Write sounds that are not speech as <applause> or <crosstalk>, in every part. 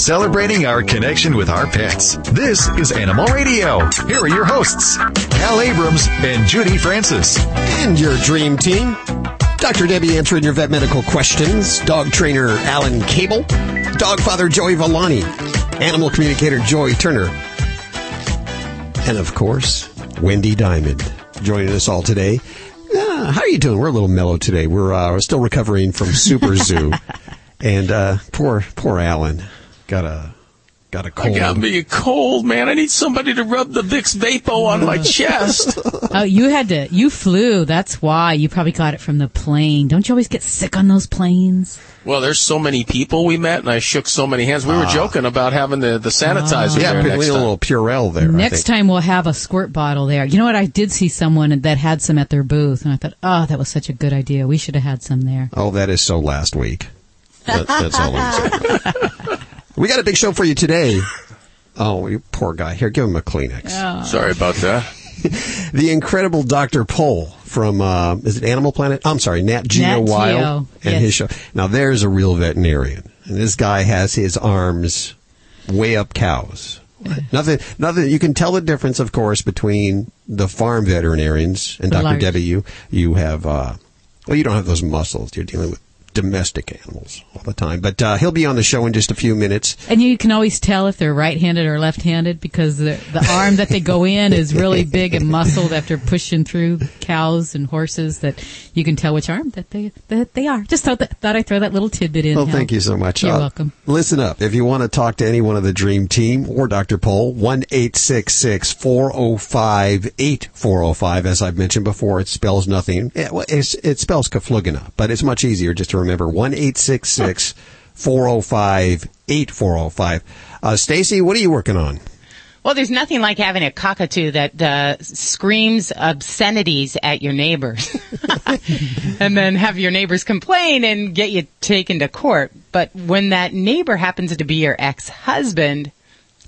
celebrating our connection with our pets. This is Animal Radio. Here are your hosts, Hal Abrams and Judy Francis. And your dream team. Dr. Debbie answering your vet medical questions. Dog trainer Alan Cable. Dog father Joey Villani. Animal communicator Joy Turner. And of course, Wendy Diamond joining us all today. Uh, how are you doing? We're a little mellow today. We're, uh, still recovering from Super <laughs> Zoo. and uh, poor poor Alan got a got a cold. I got me a cold, man. I need somebody to rub the Vicks Vapo on my <laughs> chest. Oh, you had to, you flew. That's why. You probably got it from the plane. Don't you always get sick on those planes? Well, there's so many people we met, and I shook so many hands. We were ah. joking about having the, the sanitizer yeah, there put next a little Purell there. I Next think. time we'll have a squirt bottle there. You know what? I did see someone that had some at their booth, and I thought, oh, that was such a good idea. We should have had some there. Oh, that is so last week. That, that's all I'm saying. <laughs> we got a big show for you today. Oh, you poor guy. Here, give him a Kleenex. Sorry about that. <laughs> The incredible Dr. Pol from, uh, is it Animal Planet? I'm sorry, Nat Geo Nat Geo, Wild and yes. his show. Now, there's a real veterinarian. And this guy has his arms way up cows. Nothing, nothing, you can tell the difference, of course, between the farm veterinarians and The Dr. large- Debbie, you, you have, uh, well, you don't have those muscles. You're dealing with domestic animals all the time. But, uh, he'll be on the show in just a few minutes. And you can always tell if they're right-handed or left-handed because the, the arm that they go in is really big and muscled after pushing through cows and horses that you can tell which arm that they that they are. Just thought, that, thought I'd throw that little tidbit in. Well, Hal. thank you so much. You're Uh, welcome. Listen up. If you want to talk to anyone of the Dream Team or Dr. Pol, 1 405 8405. As I've mentioned before, it spells nothing. It, it spells Kaflugana, but it's much easier just to remember 1 405 8405. Uh, Stacy, what are you working on? Well, there's nothing like having a cockatoo that uh, screams obscenities at your neighbors, <laughs> and then have your neighbors complain and get you taken to court. But when that neighbor happens to be your ex-husband,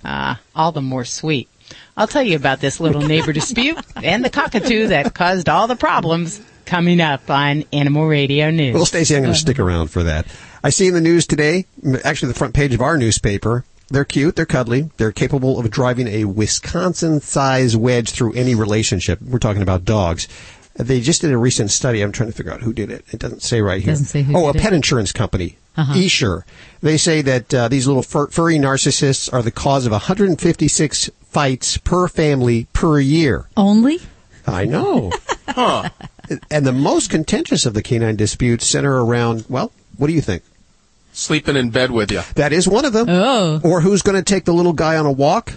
uh, all the more sweet. I'll tell you about this little neighbor dispute and the cockatoo that caused all the problems coming up on Animal Radio News. Well, Stacy, I'm going to stick around for that. I see in the news today, actually the front page of our newspaper, they're cute, they're cuddly, they're capable of driving a Wisconsin-sized wedge through any relationship. We're talking about dogs. They just did a recent study. I'm trying to figure out who did it. It doesn't say right here. Doesn't say who oh, a did it. pet insurance company, Uh-huh. Esure. They say that uh, these little fur- furry narcissists are the cause of 156 fights per family per year. Only I know. <laughs> And the most contentious of the canine disputes center around, well, what do you think? Sleeping in bed with you. That is one of them. Oh. Or who's going to take the little guy on a walk?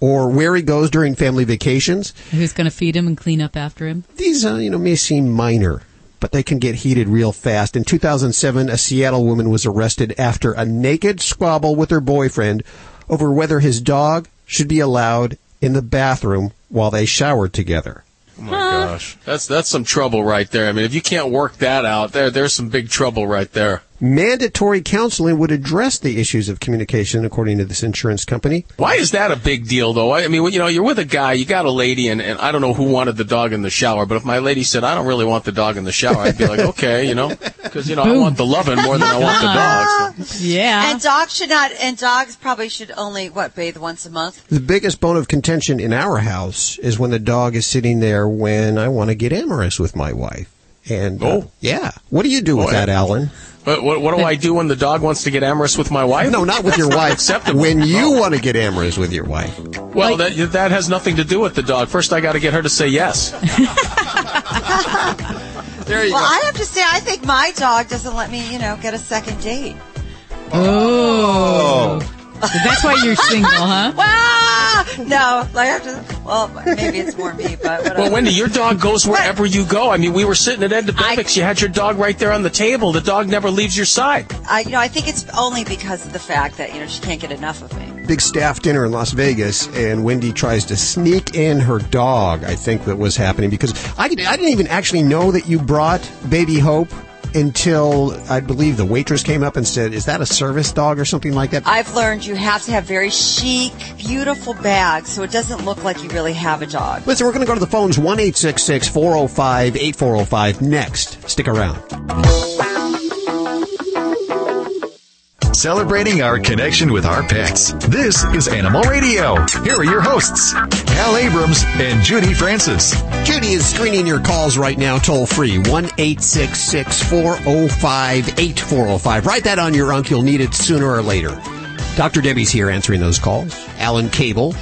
Or where he goes during family vacations? who's going to feed him and clean up after him? These, uh, you know, may seem minor, but they can get heated real fast. In 2007, a Seattle woman was arrested after a naked squabble with her boyfriend over whether his dog should be allowed in the bathroom while they showered together. Oh my gosh, that's that's some trouble right there. I mean, if you can't work that out, there there's some big trouble right there. Mandatory counseling would address the issues of communication, according to this insurance company. Why is that a big deal, though? I I mean, you know, you're with a guy, you got a lady, and, and I don't know who wanted the dog in the shower, but if my lady said, I don't really want the dog in the shower, I'd be like, <laughs> okay, you know, because, you know, I want the loving more than I want the dog. So. Yeah. And dogs should not, and dogs probably should only, what, bathe once a month? The biggest bone of contention in our house is when the dog is sitting there when I want to get amorous with my wife. And uh, Oh. yeah, what do you do with Boy. that, Alan? But what, what do I do when the dog wants to get amorous with my wife? No, not with your wife. Acceptable. When you Oh. want to get amorous with your wife. Well, that that has nothing to do with the dog. First, I got to get her to say yes. <laughs> There you Well, I have to say, I think my dog doesn't let me, you know, get a second date. oh. That's why you're single, huh? <laughs> Ah, no, like I have to, well, maybe it's more me, but whatever. Well, Wendy, your dog goes wherever you go. I mean, we were sitting at Ed Debevic's. You had your dog right there on the table. The dog never leaves your side. I, you know, I think it's only because of the fact that, you know, she can't get enough of me. Big staff dinner in Las Vegas, and Wendy tries to sneak in her dog. I think that was happening because I, I didn't even actually know that you brought Baby Hope until I believe the waitress came up and said, "Is that a service dog or something like that?" I've learned you have to have very chic, beautiful bags so it doesn't look like you really have a dog. Listen, we're going to go to the phones 1 405 8405 next. Stick around. Celebrating our connection with our pets. This is Animal Radio. Here are your hosts, Hal Abrams and Judy Francis. Judy is screening your calls right now, toll free, 1 405 8405. Write that on your unk. You'll need it sooner or later. Dr. Debbie's here answering those calls. Alan Cable,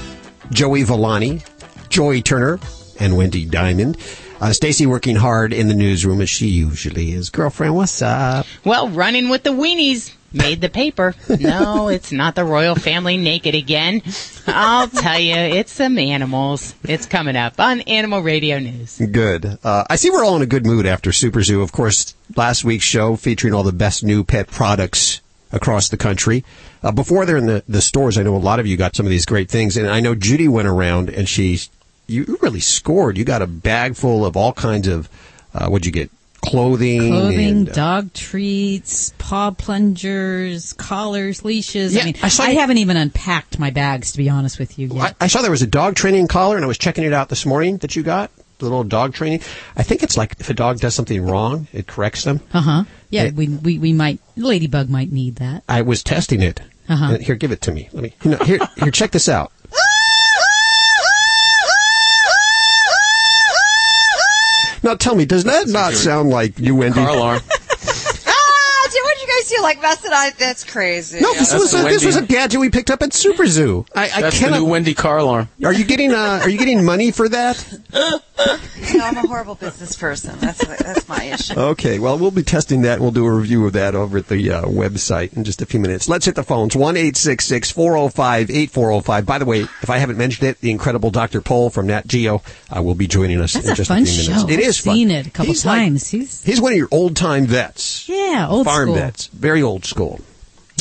Joey Villani, Joy Turner, and Wendy Diamond. Uh, Stacy working hard in the newsroom as she usually is. Girlfriend, what's up? Well, running with the weenies made the paper. No, it's not the royal family naked again. I'll tell you, it's some animals. It's coming up on Animal Radio News. Good. Uh, I see we're all in a good mood after Super Zoo. Of course, last week's show featuring all the best new pet products across the country. Uh, before they're in the, the stores, I know a lot of you got some of these great things, and I know Judy went around and she you really scored. You got a bag full of all kinds of uh, what'd you get? Clothing, Clothing, and, uh, dog treats, paw plungers, collars, leashes. Yeah, I mean, I saw I haven't even unpacked my bags to be honest with you yet. I, I saw there was a dog training collar, and I was checking it out this morning that you got. The little dog training. I think it's like if a dog does something wrong, it corrects them. Uh huh. Yeah, It- we, we we might ladybug might need that. I was testing it. Uh-huh. Uh, Here, give it to me. Let me. You know, here, here, check this out. Now tell me, does that not sound like you, Wendy? Car alarm. <laughs> Ah, did what you guys do? Like messing on? That's crazy. No, this That's was the a, this Wendy. was a gadget we picked up at Super Zoo. I, I That's the cannot. new Wendy car alarm. are you getting uh, Are you getting money for that? <laughs> <laughs> No, I'm a horrible business person. That's that's my issue. Okay, well, we'll be testing that. and We'll do a review of that over at the uh, website in just a few minutes. Let's hit the phones. 1 405 8405. By the way, if I haven't mentioned it, the incredible Dr. Pol from Nat Geo uh, will be joining us That's in a just fun a few minutes. show. It I've is fun. seen it a couple He's like- times. He's he's one of your old time vets. yeah, old farm school. vets. Very old school.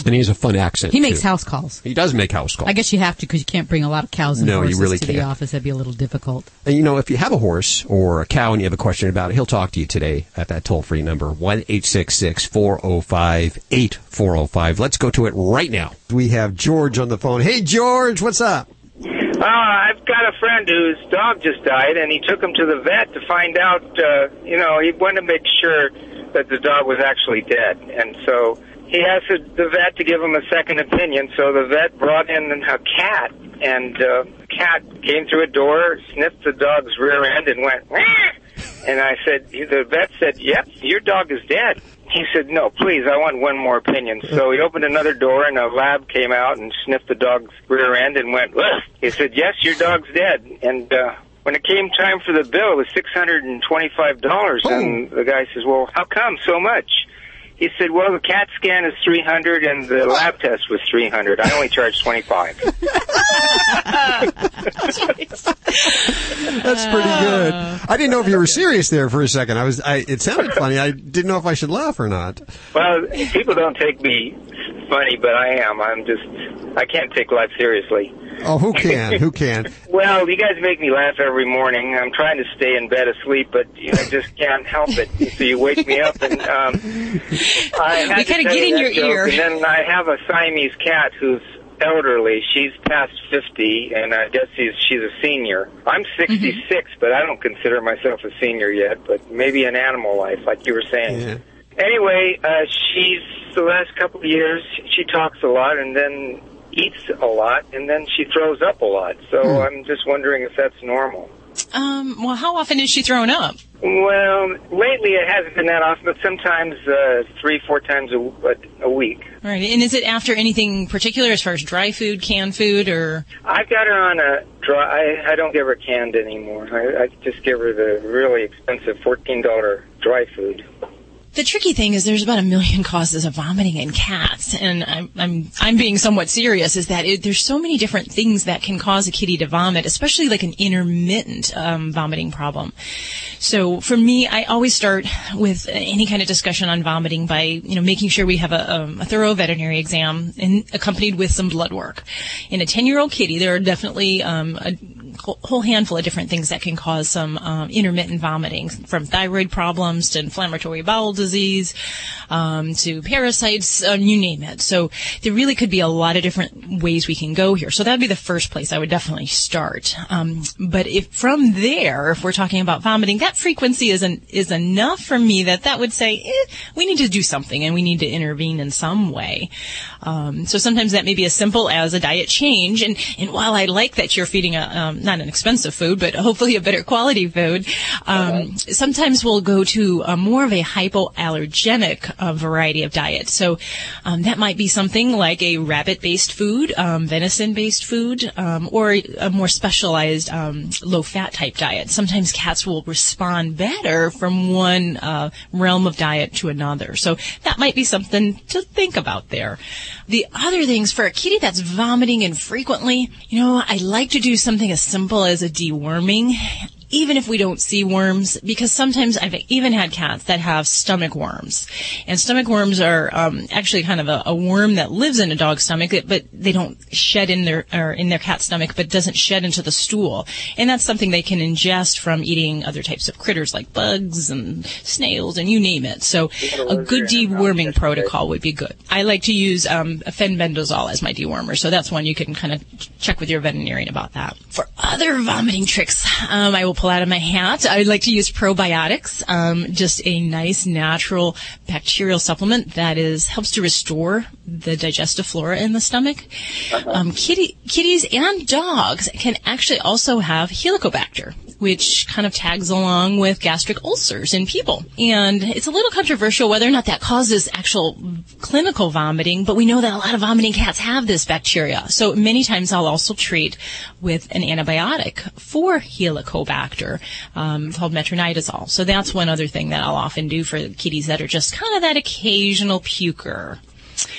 And he has a fun accent. He makes too. house calls. He does make house calls. I guess you have to because you can't bring a lot of cows and No, you horses really to the can't. office. That'd be a little difficult. And you know, if you have a horse or a cow and you have a question about it, he'll talk to you today at that toll free number, 1 405 8405. Let's go to it right now. We have George on the phone. Hey, George, what's up? Uh, I've got a friend whose dog just died, and he took him to the vet to find out. Uh, you know, he wanted to make sure that the dog was actually dead, and so he asked the vet to give him a second opinion. So the vet brought in a cat, and uh, the cat came through a door, sniffed the dog's rear end, and went. "Meow." And I said, the vet said, "Yep, your dog is dead." He said, "No, please, I want one more opinion." So he opened another door, and a lab came out and sniffed the dog's rear end and went. Ugh. He said, "Yes, your dog's dead." And uh, when it came time for the bill, it was six hundred and twenty-five dollars. And the guy says, "Well, how come so much?" He said, "Well, the CAT scan is three hundred, and the lab test was three hundred. I only charge twenty-five. <laughs> That's pretty good. I didn't know if you were serious there for a second. I was. I, it sounded funny. I didn't know if I should laugh or not. Well, people don't take me funny, but I am. I'm just. I can't take life seriously. Oh, who can? Who can? <laughs> Well, you guys make me laugh every morning. I'm trying to stay in bed asleep, but you know, I just can't help it. <laughs> So you wake me up, and um, I had We to kinda get in your joke, ear. And then I have a Siamese cat who's elderly. She's past 50, and I guess she's, she's a senior. I'm 66, but I don't consider myself a senior yet. But maybe in animal life, like you were saying. Yeah. Anyway, uh, she's the last couple of years. She talks a lot, and then eats a lot, and then she throws up a lot. So I'm just wondering if that's normal. Um, well, how often is she throwing up? Well, lately it hasn't been that often, but sometimes uh, three, four times a, a, a week. All right, and is it after anything particular as far as dry food, canned food, or I've got her on a dry. I, I don't give her canned anymore. I, I just give her the really expensive fourteen dollar dry food. The tricky thing is there's about a million causes of vomiting in cats, and I'm I'm I'm being somewhat serious. Is that it, there's so many different things that can cause a kitty to vomit, especially like an intermittent um, vomiting problem. So for me, I always start with any kind of discussion on vomiting by you know making sure we have a, um, a thorough veterinary exam and accompanied with some blood work. In a 10 year old kitty, there are definitely um, a whole handful of different things that can cause some um, intermittent vomiting, from thyroid problems to inflammatory bowel disease um, to parasites, uh, you name it. So there really could be a lot of different ways we can go here. So that'd be the first place I would definitely start. Um, but if from there, if we're talking about vomiting, that frequency is an, is enough for me that that would say eh, we need to do something and we need to intervene in some way. Um, so sometimes that may be as simple as a diet change. And and while I like that you're feeding a um, not an expensive food, but hopefully a better quality food, um, sometimes we'll go to a more of a hypoallergenic uh, variety of diet. So um, that might be something like a rabbit-based food, um, venison-based food, um, or a more specialized um, low-fat type diet. Sometimes cats will respond better from one uh, realm of diet to another. So that might be something to think about there. The other things for a kitty that's vomiting infrequently, you know, I like to do something as simple as a deworming even if we don't see worms, because sometimes I've even had cats that have stomach worms. And stomach worms are um, actually kind of a, a, worm that lives in a dog's stomach, but they don't shed in their or in their cat's stomach, but doesn't shed into the stool. And that's something they can ingest from eating other types of critters like bugs and snails and you name it. So a good deworming protocol would be good. I like to use um, fenbendazole as my dewormer, so that's one you can kind of check with your veterinarian about that. For other vomiting tricks, um, I will pull out of my hat. I would like to use probiotics, um, just a nice natural bacterial supplement that is helps to restore the digestive flora in the stomach. Uh-huh. Um, kitty, kitties and dogs can actually also have Helicobacter, which kind of tags along with gastric ulcers in people. And it's a little controversial whether or not that causes actual clinical vomiting, but we know that a lot of vomiting cats have this bacteria. So many times I'll also treat with an antibiotic for Helicobacter um, called metronidazole. So that's one other thing that I'll often do for kitties that are just kind of that occasional puker.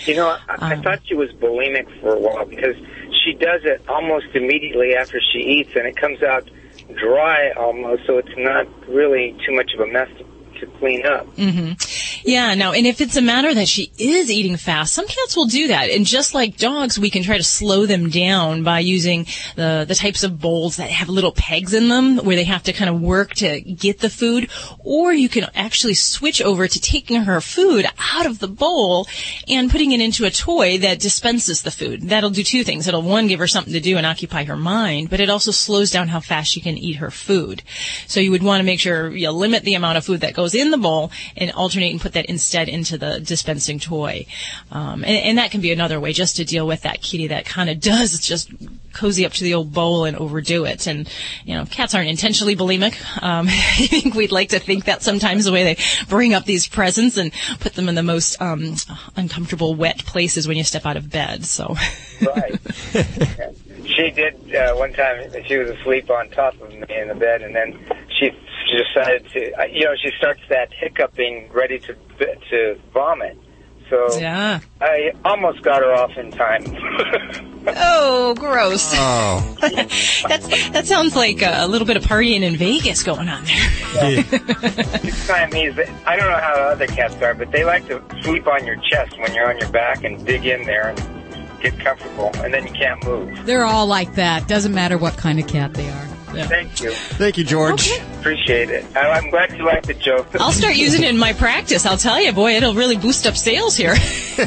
You know, I, I Um, thought she was bulimic for a while because she does it almost immediately after she eats, and it comes out dry almost, so it's not really too much of a mess to, to clean up. Mm-hmm. Yeah, now, and if it's a matter that she is eating fast, some cats will do that. And just like dogs, we can try to slow them down by using the, the types of bowls that have little pegs in them where they have to kind of work to get the food. Or you can actually switch over to taking her food out of the bowl and putting it into a toy that dispenses the food. That'll do two things. It'll one, give her something to do and occupy her mind, but it also slows down how fast she can eat her food. So you would want to make sure you limit the amount of food that goes in the bowl and alternate and put that instead into the dispensing toy. Um, and, and that can be another way just to deal with that kitty that kind of does just cozy up to the old bowl and overdo it. And, you know, cats aren't intentionally bulimic. Um, <laughs> I think we'd like to think that sometimes the way they bring up these presents and put them in the most um, uncomfortable, wet places when you step out of bed. So, Right. <laughs> she did uh, one time. She was asleep on top of me in the bed, and then she, she decided to. uh, You know, she starts that hiccuping, ready to to vomit. So yeah. I almost got her off in time. <laughs> Oh, gross. Oh. <laughs> That's, that sounds like a, a little bit of partying in Vegas going on there. <laughs> Siamese. I don't know how other cats are, but they like to sleep on your chest when you're on your back and dig in there and get comfortable, and then you can't move. They're all like that. Doesn't matter what kind of cat they are. Thank you. Thank you, George. Appreciate it. I- I'm glad you like the joke. I'll start using it in my practice. I'll tell you, boy, it'll really boost up sales here. <laughs>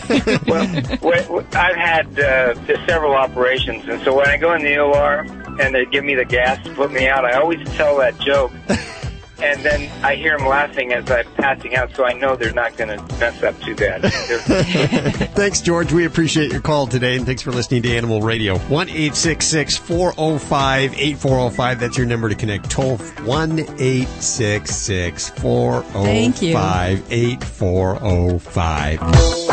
well, wh- wh- I've had uh, several operations, and so when I go in the OR and they give me the gas to put me out, I always tell that joke. <laughs> And then I hear them laughing as I'm passing out, so I know they're not going to mess up too bad. <laughs> Thanks, George. We appreciate your call today, and thanks for listening to Animal Radio. 1 405 8405. That's your number to connect. Toll 1 Thank you. 405 8405.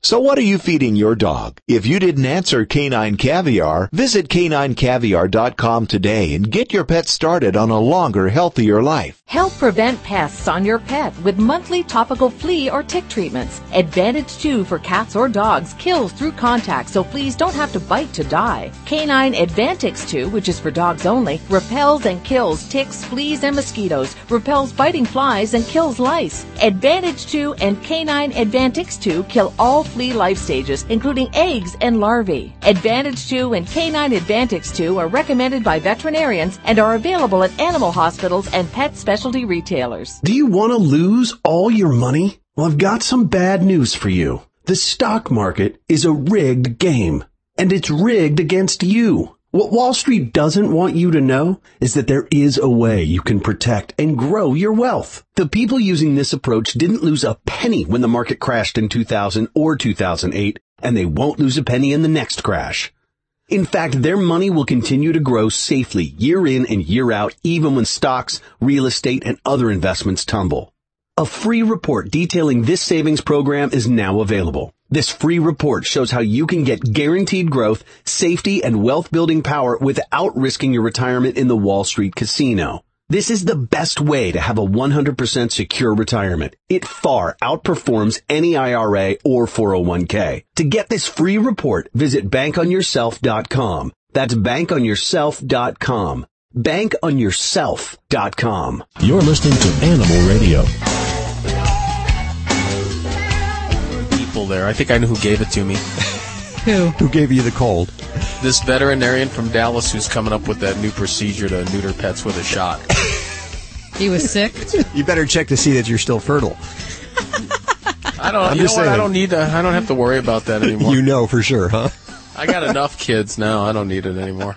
So what are you feeding your dog? If you didn't answer Canine Caviar, visit caninecaviar.com today and get your pet started on a longer, healthier life. Help prevent pests on your pet with monthly topical flea or tick treatments. Advantage 2 for cats or dogs kills through contact so fleas don't have to bite to die. Canine Advantix 2, which is for dogs only, repels and kills ticks, fleas, and mosquitoes, repels biting flies, and kills lice. Advantage 2 and Canine Advantix 2 kill all flea life stages, including eggs and larvae. Advantage 2 and Canine Advantix 2 are recommended by veterinarians and are available at animal hospitals and pet specialty retailers. Do you want to lose all your money? Well, I've got some bad news for you. The stock market is a rigged game, and it's rigged against you. What Wall Street doesn't want you to know is that there is a way you can protect and grow your wealth. The people using this approach didn't lose a penny when the market crashed in 2000 or 2008, and they won't lose a penny in the next crash. In fact, their money will continue to grow safely year in and year out, even when stocks, real estate, and other investments tumble. A free report detailing this savings program is now available. This free report shows how you can get guaranteed growth, safety, and wealth building power without risking your retirement in the Wall Street casino. This is the best way to have a 100% secure retirement. It far outperforms any IRA or 401k. To get this free report, visit bankonyourself.com. That's bankonyourself.com. Bankonyourself.com. You're listening to Animal Radio. People there. I think I know who gave it to me. Who? Who gave you the cold? This veterinarian from Dallas who's coming up with that new procedure to neuter pets with a shot. He was sick. You better check to see that you're still fertile. I don't. I'm you know just what? I saying. don't need to. I don't have to worry about that anymore. You know for sure, huh? I got enough kids now. I don't need it anymore.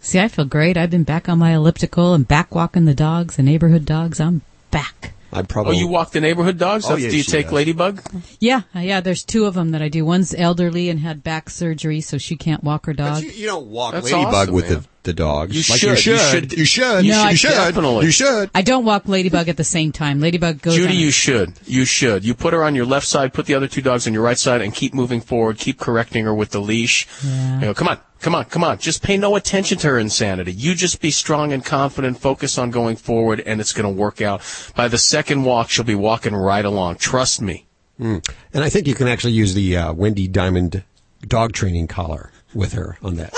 See, I feel great. I've been back on my elliptical and back walking the dogs, the neighborhood dogs. I'm back. I Oh, probably. you walk the neighborhood dogs? Oh, That's- yeah, Do you take does. Ladybug? Yeah, uh, yeah. There's two of them that I do. One's elderly and had back surgery, so she can't walk her But dog. you, you don't walk That's ladybug awesome, with man. the, the dogs. You like should. You You should. should. You should. No, I- you should. Definitely. You should. I don't walk Ladybug at the same time. Ladybug goes. Judy, on- you should. You should. You put her on your left side, put the other two dogs on your right side, and keep moving forward. Keep correcting her with the leash. Yeah. You know, come on, come on, come on. Just pay no attention to her insanity. You just be strong and confident, focus on going forward, and it's going to work out. By the second walk, she'll be walking right along. Trust me. And I think you can actually use the uh, Wendy Diamond dog training collar with her on that.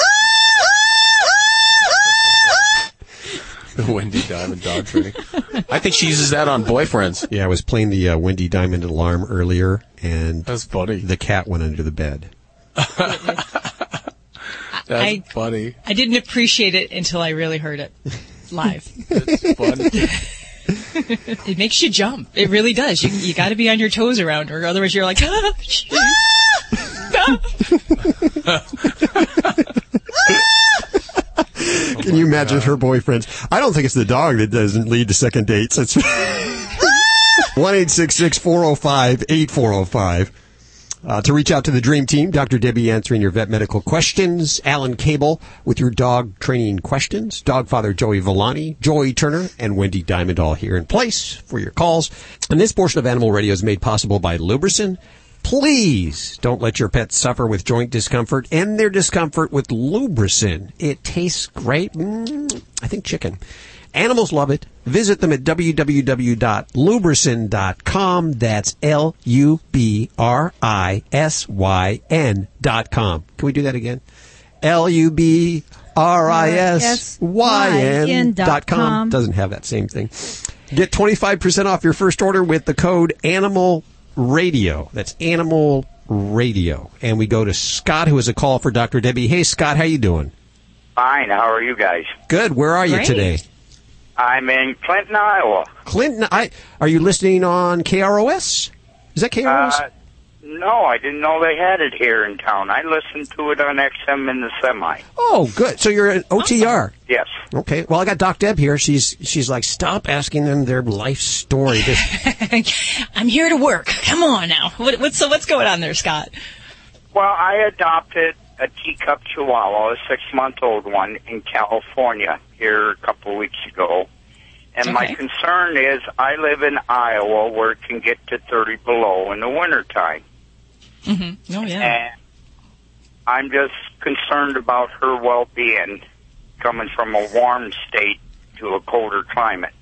<laughs> Wendy Diamond dog training. I think she uses that on boyfriends. Yeah, I was playing the uh, Wendy Diamond alarm earlier, and That's funny. the cat went under the bed. <laughs> That's I- funny. I didn't appreciate it until I really heard it live. <laughs> It's funny. it makes you jump. It really does. You you got to be on your toes around her, otherwise you're like. "Ah, shit." Can you imagine her boyfriends? I don't think it's the dog that doesn't lead to second dates. It's <laughs> one eight six six four zero five eight four zero five. Uh, to reach out to the Dream Team, Dr. Debbie answering your vet medical questions, Alan Cable with your dog training questions, dog father Joey Villani, Joey Turner, and Wendy Diamond all here in place for your calls. And this portion of Animal Radio is made possible by LubriSyn. Please don't let your pets suffer with joint discomfort. End their discomfort with LubriSyn. It tastes great. Mm, I think chicken. Animals love it. Visit them at www.lubrisyn.com. That's L-U-B-R-I-S-Y-N dot com. Can we do that again? L-U-B-R-I-S-Y-N dot com. Doesn't have that same thing. Get 25% off your first order with the code Animal Radio. That's Animal Radio. And we go to Scott, who has a call for Dr. Debbie. Hey, Scott, how you doing? Fine. How are you guys? Good. Where are you Great. today? I'm in Clinton, Iowa. Clinton, I, are you listening on KROS? Is that KROS? Uh, no, I didn't know they had it here in town. I listened to it on XM in the semi. oh, good. So you're an OTR. Yes. Okay. Well, I got Doc Deb here. She's she's like, stop asking them their life story. This- <laughs> I'm here to work. Come on now. What, what's so what's going on there, Scott? Well, I adopted a teacup chihuahua, a six-month-old one, in California here a couple weeks ago. And my concern is I live in Iowa where it can get to 30 below in the wintertime. Mm-hmm. Oh yeah. And I'm just concerned about her well-being coming from a warm state to a colder climate.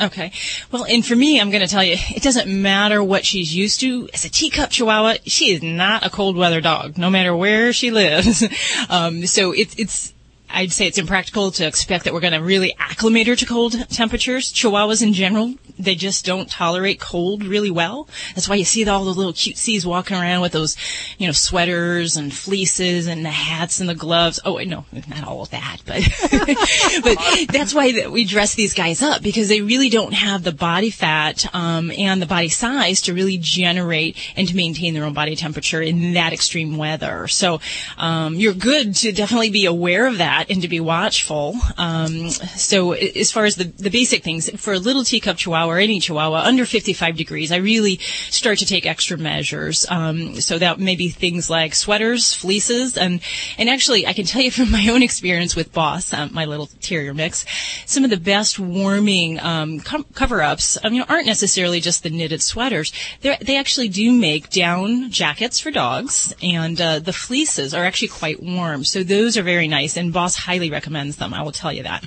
Okay. Well, and for me, I'm going to tell you, it doesn't matter what she's used to. As a teacup chihuahua, she is not a cold weather dog, no matter where she lives. <laughs> um, so it's, it's, I'd say it's impractical to expect that we're going to really acclimate her to cold temperatures. Chihuahuas in general, they just don't tolerate cold really well. That's why you see all the little cutesies walking around with those, you know, sweaters and fleeces and the hats and the gloves. Oh, no, not all of that, but, <laughs> but that's why we dress these guys up because they really don't have the body fat, um, and the body size to really generate and to maintain their own body temperature in that extreme weather. So, um, you're good to definitely be aware of that and to be watchful. Um, so as far as the, the basic things, for a little teacup chihuahua or any chihuahua under 55 degrees, I really start to take extra measures. Um, so that may be things like sweaters, fleeces, and, and actually I can tell you <laughs> from my own experience with Boss, um, my little terrier mix, some of the best warming, um, cover-ups, um, you know, aren't necessarily just the knitted sweaters. They're, they actually do make down jackets for dogs, and uh, the fleeces are actually quite warm. So those are very nice, and Boss highly recommends them. I will tell you that.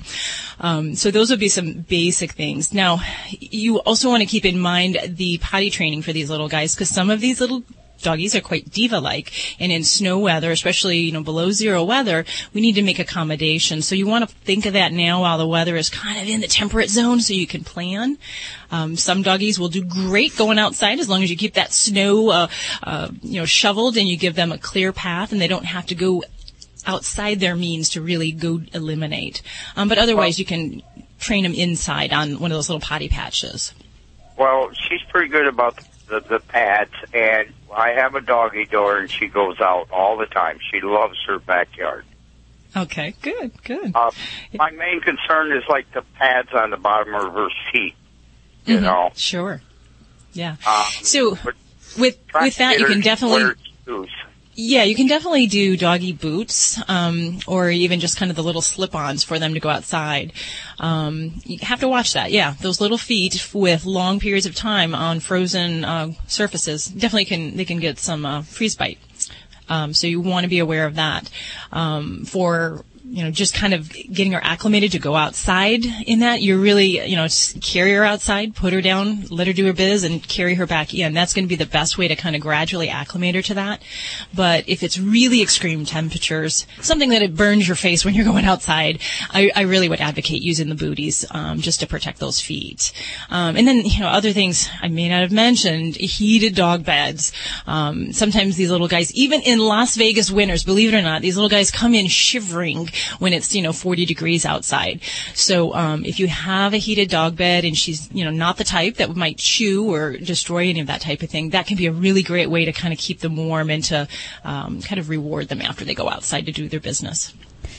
Um, so those would be some basic things. Now, you also want to keep in mind the potty training for these little guys because some of these little doggies are quite diva-like, and in snow weather, especially you know below zero weather, we need to make accommodations. So you want to think of that now while the weather is kind of in the temperate zone, so you can plan. Um, some doggies will do great going outside as long as you keep that snow, uh, uh, you know, shoveled and you give them a clear path, and they don't have to go outside their means to really go eliminate. Um, but otherwise, you can train them inside on one of those little potty patches. Well, she's pretty good about the, the pads, and I have a doggy door, and she goes out all the time. She loves her backyard. Okay, good, good. Uh, my main concern is like the pads on the bottom of her seat. You Mhm, know, Sure. Yeah. um, So with with that, you can definitely. shoes. Yeah, you can definitely do doggy boots, um, or even just kind of the little slip-ons for them to go outside. Um, you have to watch that. Yeah, those little feet with long periods of time on frozen uh, surfaces definitely can they can get some uh, freeze bite. Um, so you want to be aware of that. Um, for you know, just kind of getting her acclimated to go outside in that, you're really, you know, carry her outside, put her down, let her do her biz, and carry her back in. That's going to be the best way to kind of gradually acclimate her to that. But if it's really extreme temperatures, something that it burns your face when you're <laughs> going outside, I, I really would advocate using the booties um, just to protect those feet. Um, and then, you know, other things I may not have mentioned, heated dog beds. Um, sometimes these little guys, even in Las Vegas winters, believe it or not, these little guys come in shivering when it's, you know, 40 degrees outside. So, um, if you have a heated dog bed and she's, you know, not the type that might chew or destroy any of that type of thing, that can be a really great way to kind of keep them warm and to, um, kind of reward them after they go outside to do their business.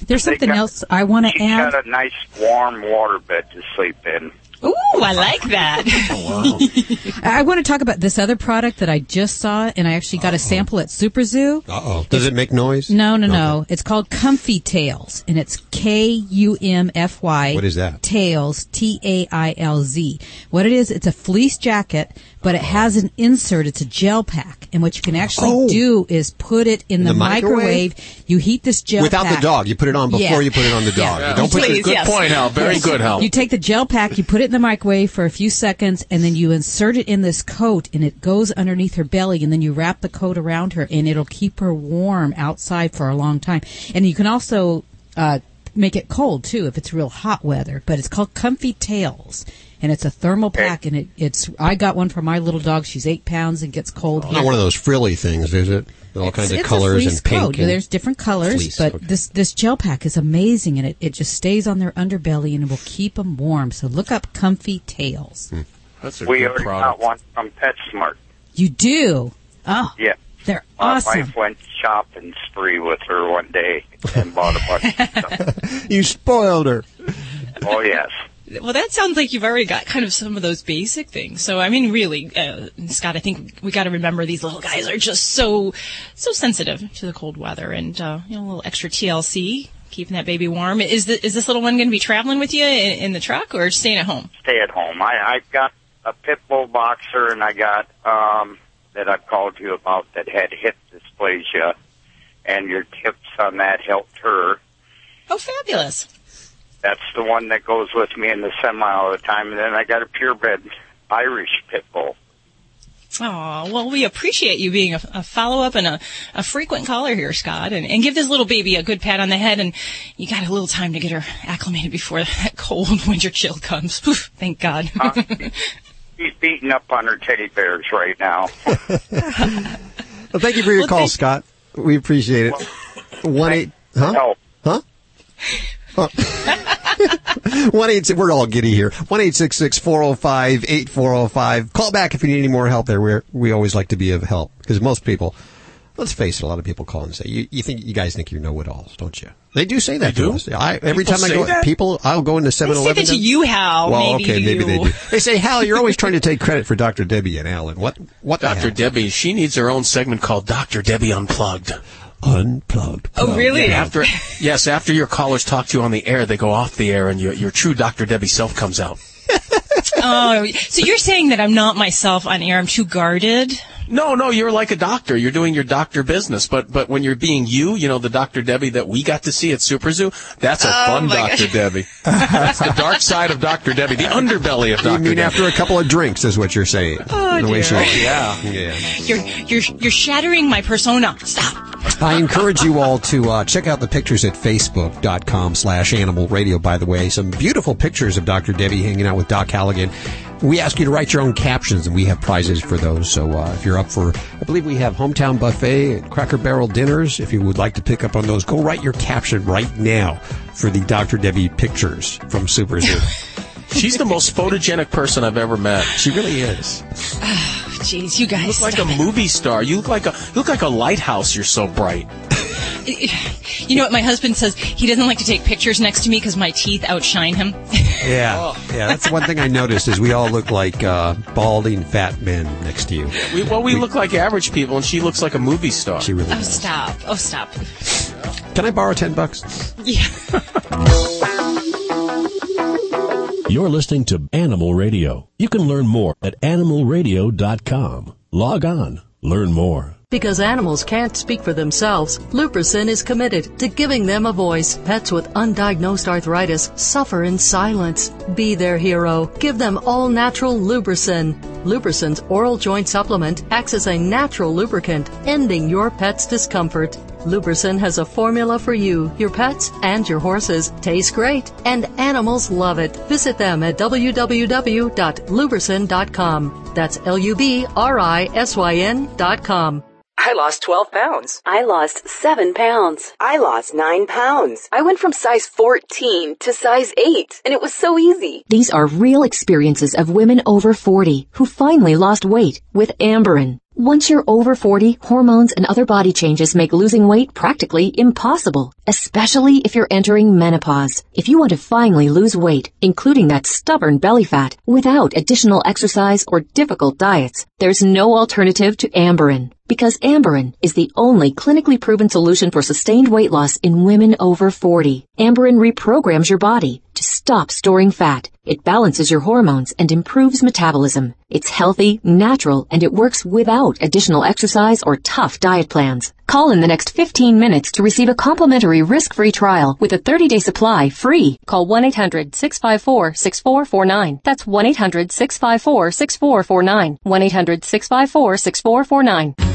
There's something got- else I want to She's add. got a nice warm water bed to sleep in. Ooh, I like that. <laughs> <laughs> I want to talk about this other product that I just saw, and I actually got a sample at Super Zoo. Uh oh. Does it make noise? No, no, no. It's called Kumfy Tailz, and it's K U M F Y. What is that? Tails, T A I L Z. What it is, it's a fleece jacket, but it has an insert. It's a gel pack, and what you can actually Oh. do is put it in, In the, the microwave? You heat this gel Without pack. the dog. You put it on before Yeah. you put it on the dog. Yeah. Don't put Please, Good yes. point, Hal. Very good, Hal. You take the gel pack, you put it in the microwave for a few seconds, and then you insert it in this coat, and it goes underneath her belly, and then you wrap the coat around her, and it'll keep her warm outside for a long time. And you can also uh, make it cold too if it's real hot weather. But it's called Kumfy Tailz. And it's a thermal pack, and it, it's. I got one for my little dog. She's eight pounds and gets cold. here. Not one of those frilly things, is it? With all kinds of colors and pink. coat. and- There's different colors, Fleece, but okay. this this gel pack is amazing, and it, it just stays on their underbelly and it will keep them warm. So look up Kumfy Tailz. Hmm. That's a We good already product. got one from PetSmart. You do. Oh, Yeah. they're My awesome. wife went shopping spree with her one day and bought a bunch of stuff. <laughs> you spoiled her. Oh, yes. Well, that sounds like you've already got kind of some of those basic things. So, I mean, really, uh, Scott, I think we got to remember these little guys are just so, so sensitive to the cold weather, and uh, you know, a little extra TLC, keeping that baby warm. Is the, is this little one going to be traveling with you in, in the truck or staying at home? Stay at home. I, I got a pit bull boxer and I got, um, that I've called you about that had hip dysplasia and your tips on that helped her. Oh, fabulous! That's the one that goes with me in the semi all the time. And then I got a purebred Irish pit bull. Oh, well, we appreciate you being a, a follow up and a, a frequent caller here, Scott, and, and give this little baby a good pat on the head. And you got a little time to get her acclimated before that <laughs> cold winter chill comes. Thank God. Uh, <laughs> he's beating up on her teddy bears right now. <laughs> Well, thank you for your Well, call, thank- Scott. We appreciate it. One eight, huh? Help. Huh? <laughs> One eight. We're all giddy here. One eight six six four zero five eight four zero five. Call back if you need any more help. There, we we always like to be of help because most people. Let's face it. A lot of people call and say, "You, you think you guys think you know it alls, don't you?" They do say that They to do? us. I, every People time I go, that? people, I'll go into Seven They say that to you, Hal. Well, maybe okay, to maybe they do. They say, "Hal, you're always trying to take credit for Dr. Debbie and Alan." What? What? Dr. Debbie, she needs her own segment called Dr. Debbie Unplugged. Unplugged. Oh, really? After, yes, after your callers talk to you on the air, they go off the air and your, your true Dr. Debbie self comes out. <laughs> Oh, so you're saying that I'm not myself on air. I'm too guarded. No, no, you're like a doctor. You're doing your doctor business. But, but when you're being you, you know, the Dr. Debbie that we got to see at Super Zoo, that's a Oh, fun Dr. gosh. Debbie. <laughs> That's the dark side of Dr. Debbie, the underbelly of Dr. You Dr. mean Debbie. after a couple of drinks is what you're saying? Oh, The way she- dear. yeah. yeah. You're you're you're shattering my persona. Stop. I encourage you all to uh, check out the pictures at facebook.com slash animal radio, by the way. Some beautiful pictures of Dr. Debbie hanging out with Doc Halligan. We ask you to write your own captions, and we have prizes for those. So uh, if you're up for, I believe we have hometown buffet and Cracker Barrel dinners. If you would like to pick up on those, go write your caption right now for the Dr. Debbie pictures from Super Zoo. <laughs> She's the most photogenic person I've ever met. she really is. Jeez, you You guys. look like a it. movie star. You look like a you look like a lighthouse. You're so bright. <laughs> You know what? My husband says he doesn't like to take pictures next to me because my teeth outshine him. <laughs> Yeah, yeah. That's one thing I noticed is we all look like uh, balding fat men next to you. We, well, we look like average people, and she looks like a movie star. She really oh, does. stop. Oh, stop. Can I borrow ten bucks? Yeah. <laughs> You're listening to Animal Radio. You can learn more at animalradio.com. Log on, learn more. Because animals can't speak for themselves, LubriSyn is committed to giving them a voice. Pets with undiagnosed arthritis suffer in silence. Be their hero. Give them all natural LubriSyn. LubriSyn's oral joint supplement acts as a natural lubricant, ending your pet's discomfort. LubriSyn has a formula for you, your pets, and your horses. Tastes great, and animals love it. Visit them at www.lubrisyn.com. That's L-U-B-R-I-S-Y-N dot com. I lost 12 pounds. I lost 7 pounds. I lost 9 pounds. I went from size 14 to size 8, and it was so easy. These are real experiences of women over 40 who finally lost weight with Amberen. Once you're over 40, hormones and other body changes make losing weight practically impossible, especially if you're entering menopause. If you want to finally lose weight, including that stubborn belly fat, without additional exercise or difficult diets, there's no alternative to Amberen. Because Amberen is the only clinically proven solution for sustained weight loss in women over 40. Amberen reprograms your body to stop storing fat. It balances your hormones and improves metabolism. It's healthy, natural, and it works without additional exercise or tough diet plans. Call in the next 15 minutes to receive a complimentary risk-free trial with a 30-day supply free. Call 1-800-654-6449. That's 1-800-654-6449. 1-800-654-6449.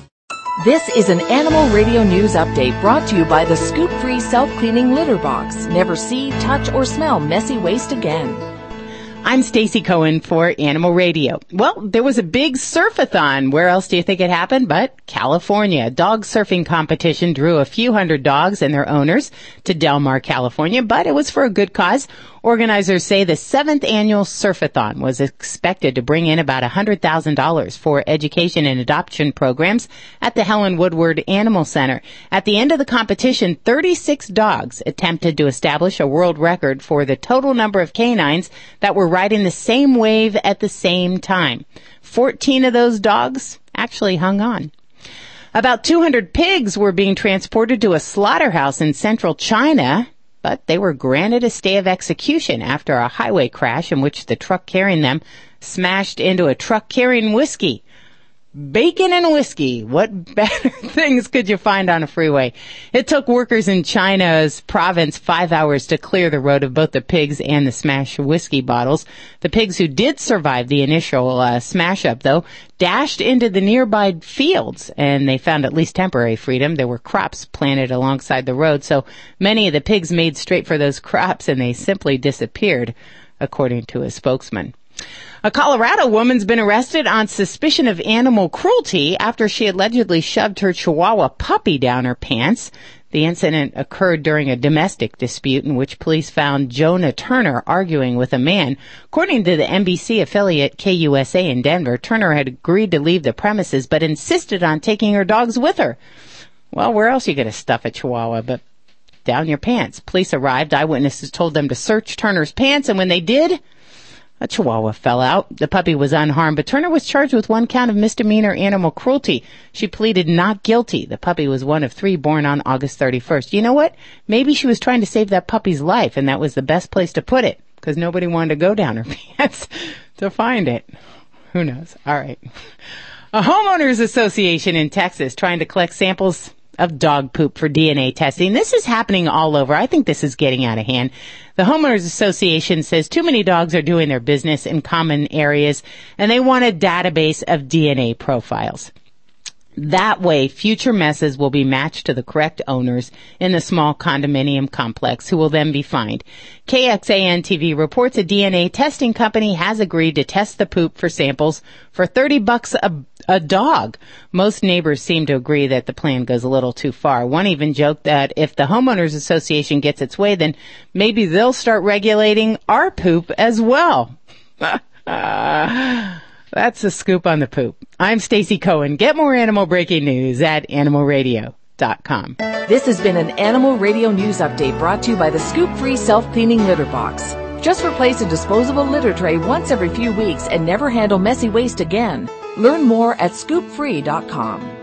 This is an Animal Radio News update brought to you by the Scoop Free Self Cleaning Litter Box. Never see, touch, or smell messy waste again. I'm Stacy Cohen for Animal Radio. Well, there was a big surfathon. Where else do you think it happened but California? A dog surfing competition drew a few hundred dogs and their owners to Del Mar, California, but it was for a good cause. Organizers say the seventh annual Surfathon was expected to bring in about $100,000 for education and adoption programs at the Helen Woodward Animal Center. At the end of the competition, 36 dogs attempted to establish a world record for the total number of canines that were riding the same wave at the same time. 14 of those dogs actually hung on. About 200 pigs were being transported to a slaughterhouse in central China but they were granted a stay of execution after a highway crash in which the truck carrying them smashed into a truck carrying whiskey. Bacon and whiskey. What <laughs> better things could you find on a freeway? It took workers in China's province five hours to clear the road of both the pigs and the smashed whiskey bottles. The pigs who did survive the initial uh, smash up, though, dashed into the nearby fields and they found at least temporary freedom. There were crops planted alongside the road, so many of the pigs made straight for those crops and they simply disappeared, according to a spokesman. A Colorado woman's been arrested on suspicion of animal cruelty after she allegedly shoved her Chihuahua puppy down her pants. The incident occurred during a domestic dispute in which police found Johna Turner arguing with a man. According to the NBC affiliate KUSA in Denver, Turner had agreed to leave the premises but insisted on taking her dogs with her. Well, where else are you going to stuff a Chihuahua but down your pants? Police arrived. Eyewitnesses told them to search Turner's pants, and when they did, a chihuahua fell out. The puppy was unharmed, but Turner was charged with one count of misdemeanor animal cruelty. She pleaded not guilty. The puppy was one of three born on August 31st. You know what? Maybe she was trying to save that puppy's life, and that was the best place to put it, because nobody wanted to go down her <laughs> pants to find it. Who knows? All right. A homeowners association in Texas trying to collect samples of dog poop for DNA testing. This is happening all over. I think this is getting out of hand. The Homeowners Association says too many dogs are doing their business in common areas and they want a database of DNA profiles. That way, future messes will be matched to the correct owners in the small condominium complex who will then be fined. KXAN TV reports a DNA testing company has agreed to test the poop for samples for 30 bucks a, a dog. Most neighbors seem to agree that the plan goes a little too far. One even joked that if the homeowners association gets its way, then maybe they'll start regulating our poop as well. <laughs> That's a scoop on the poop. I'm Stacy Cohen. Get more animal breaking news at animalradio.com. This has been an Animal Radio News Update brought to you by the Scoop Free Self Cleaning Litter Box. Just replace a disposable litter tray once every few weeks and never handle messy waste again. Learn more at scoopfree.com.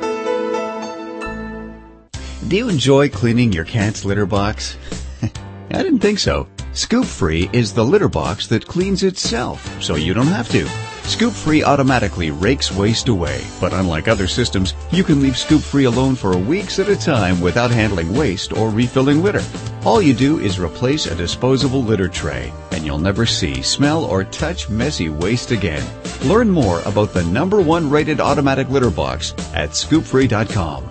Do you enjoy cleaning your cat's litter box? <laughs> I didn't think so. Scoop Free is the litter box that cleans itself, so you don't have to. Scoop Free automatically rakes waste away, but unlike other systems, you can leave Scoop Free alone for weeks at a time without handling waste or refilling litter. All you do is replace a disposable litter tray, and you'll never see, smell, or touch messy waste again. Learn more about the number one rated automatic litter box at scoopfree.com.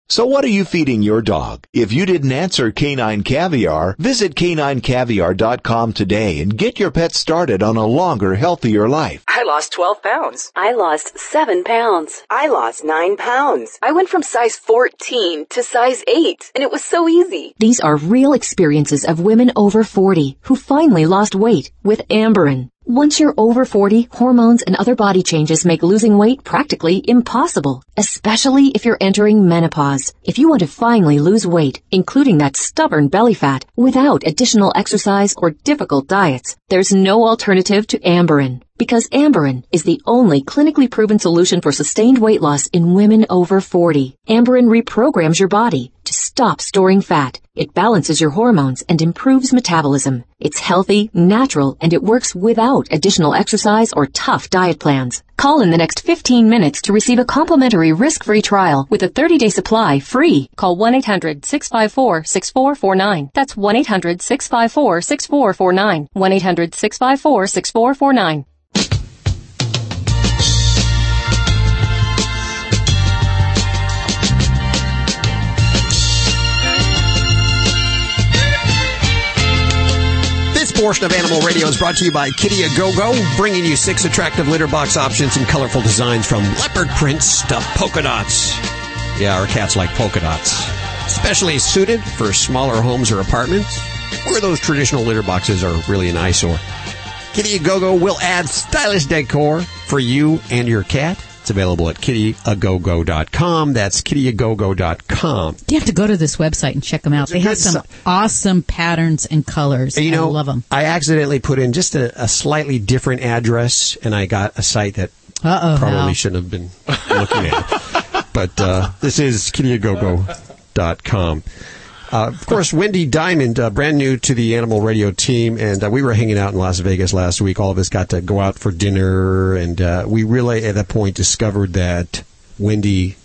So what are you feeding your dog? If you didn't answer Canine Caviar, visit caninecaviar.com today and get your pet started on a longer, healthier life. I lost 12 pounds. I lost 7 pounds. I lost 9 pounds. I went from size 14 to size 8, and it was so easy. These are real experiences of women over 40 who finally lost weight with Amberen. Once you're over 40, hormones and other body changes make losing weight practically impossible, especially if you're entering menopause. If you want to finally lose weight, including that stubborn belly fat, without additional exercise or difficult diets, there's no alternative to Amberen because Amberen is the only clinically proven solution for sustained weight loss in women over 40. Amberen reprograms your body to stop storing fat. It balances your hormones and improves metabolism. It's healthy, natural, and it works without additional exercise or tough diet plans. Call in the next 15 minutes to receive a complimentary risk-free trial with a 30-day supply free. Call 1-800-654-6449. That's 1-800-654-6449. 1-800-654-6449. Portion of Animal Radio is brought to you by Kitty A Go Go, bringing you six attractive litter box options and colorful designs from leopard prints to polka dots. Yeah, our cats like polka dots. Especially suited for smaller homes or apartments where those traditional litter boxes are really an eyesore. Kitty A Go Go will add stylish decor for you and your cat. It's available at kittyagogo.com. That's kittyagogo.com. You have to go to this website and check them out. It's They have some si- awesome patterns and colors. And you know, I love them. I accidentally put in just a, a slightly different address, and I got a site that Uh-oh, probably shouldn't have been looking at. but uh, this is kittyagogo.com. Uh, of course, Wendy Diamond, uh, brand new to the Animal Radio team, and uh, we were hanging out in Las Vegas last week. All of us got to go out for dinner, and uh, we really, at that point, discovered that Wendy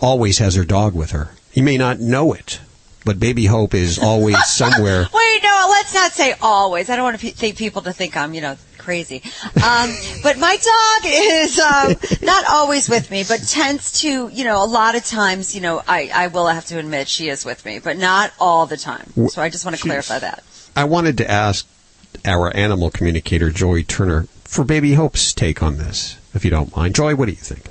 always has her dog with her. You may not know it, but Baby Hope is always <laughs> somewhere. Wait, no, let's not say always. I don't want to pe- think people to think I'm, you know, crazy. Um, but my dog is um, not always with me, but tends to, you know, a lot of times, you know, I, I will have to admit she is with me, but not all the time. So I just want to clarify that. I wanted to ask our animal communicator, Joy Turner, for Baby Hope's take on this, if you don't mind. Joy, what do you think?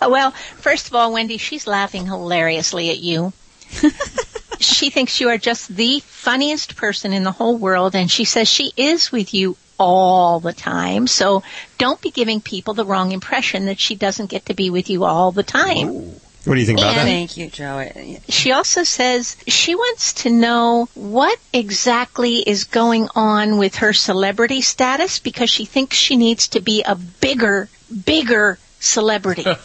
<laughs> well, first of all, Wendy, she's laughing hilariously at you. <laughs> she thinks you are just the funniest person in the whole world, and she says she is with you all the time. So don't be giving people the wrong impression that she doesn't get to be with you all the time. What do you think about that? Thank you, Joey. She also says she wants to know what exactly is going on with her celebrity status because she thinks she needs to be a bigger, bigger celebrity. <laughs>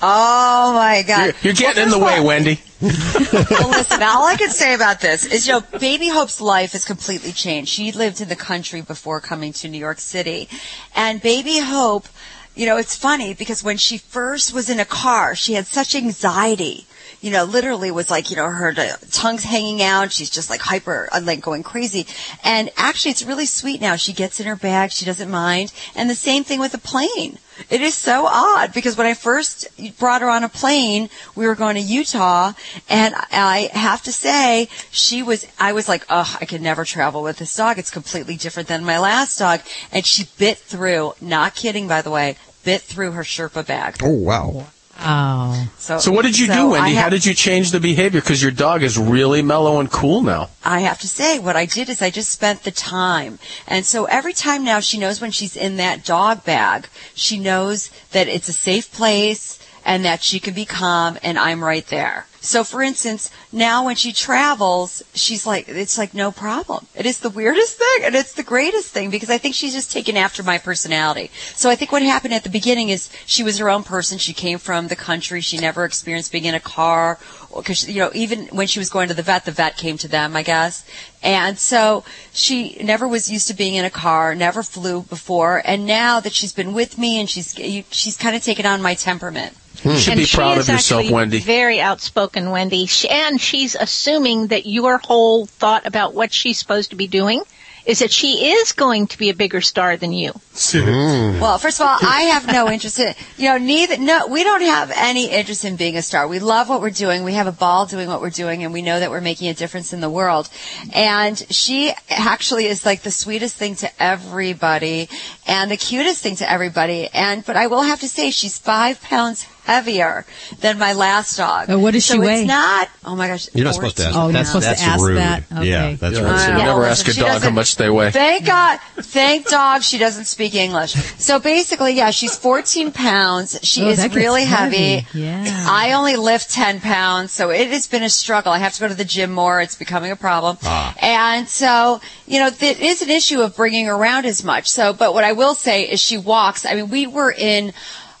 Oh my God. You're, you're getting in the first way, of Wendy. Well, listen, all I can say about this is, you know, Baby Hope's life has completely changed. She lived in the country before coming to New York City. And Baby Hope, you know, it's funny because when she first was in a car, she had such anxiety. You know, literally was like, you know, her tongue's hanging out. She's just like hyper, uh, like going crazy. And actually, it's really sweet now. She gets in her bag. She doesn't mind. And the same thing with the plane. It is so odd because when I first brought her on a plane, we were going to Utah, and I have to say, she was, I was like, oh, I could never travel with this dog. It's completely different than my last dog. And she bit through, not kidding by the way, bit through her Sherpa bag. Oh, wow. Oh. So, So what did you so do, Wendy? I How did you change the behavior? Because your dog is really mellow and cool now. I have to say, what I did is I just spent the time. And so every time now she knows when she's in that dog bag, she knows that it's a safe place and that she can be calm and I'm right there. So for instance, now when she travels, she's like, it's like no problem. It is the weirdest thing and it's the greatest thing because I think she's just taken after my personality. So I think what happened at the beginning is she was her own person. She came from the country. She never experienced being in a car because, you know, even when she was going to the vet, the vet came to them, I guess. And so she never was used to being in a car, never flew before. And now that she's been with me and she's, she's kind of taken on my temperament. Hmm. You should and be proud of yourself, Wendy. Very outspoken, Wendy. She, and she's assuming that your whole thought about what she's supposed to be doing is that she is going to be a bigger star than you. Hmm. Well, first of all, I have no <laughs> interest in, you know, neither, no, we don't have any interest in being a star. We love what we're doing. We have a ball doing what we're doing and we know that we're making a difference in the world. And she actually is like the sweetest thing to everybody and the cutest thing to everybody. And, but I will have to say she's five pounds heavier than my last dog. Oh, what does so she weigh? It's not, oh my gosh. You're not supposed to ask. Oh, you're that's, supposed to ask rude. that? Okay. Yeah, that's Yeah, rude. so Yeah, never listen, ask a dog how much they weigh. Thank God. Thank dog she doesn't speak English. So basically, yeah, she's 14 pounds. She Oh, is really heavy. heavy. Yeah. I only lift 10 pounds, so it has been a struggle. I have to go to the gym more. It's becoming a problem. Ah. And so, you know, it is an issue of bringing her around as much. So, but what I will say is she walks. I mean, we were in,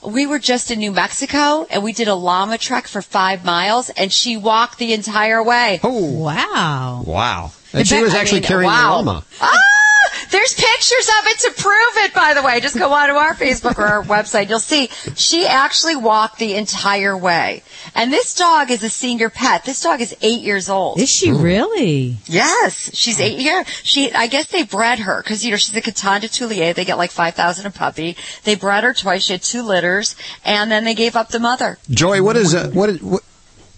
we were just in New Mexico and we did a llama trek for five miles and she walked the entire way. Oh, Wow. wow. And she bet- was I actually mean, carrying wow. the llama. Ah! There's pictures of it to prove it, by the way. Just go onto our Facebook or our website. You'll see she actually walked the entire way. And this dog is a senior pet. This dog is eight years old. Is she really? Yes, she's eight years. She, I guess they bred her because you know she's a Coton de Tulear. They get like five thousand a puppy. They bred her twice. She had two litters, and then they gave up the mother. Joy, what is uh, what is what?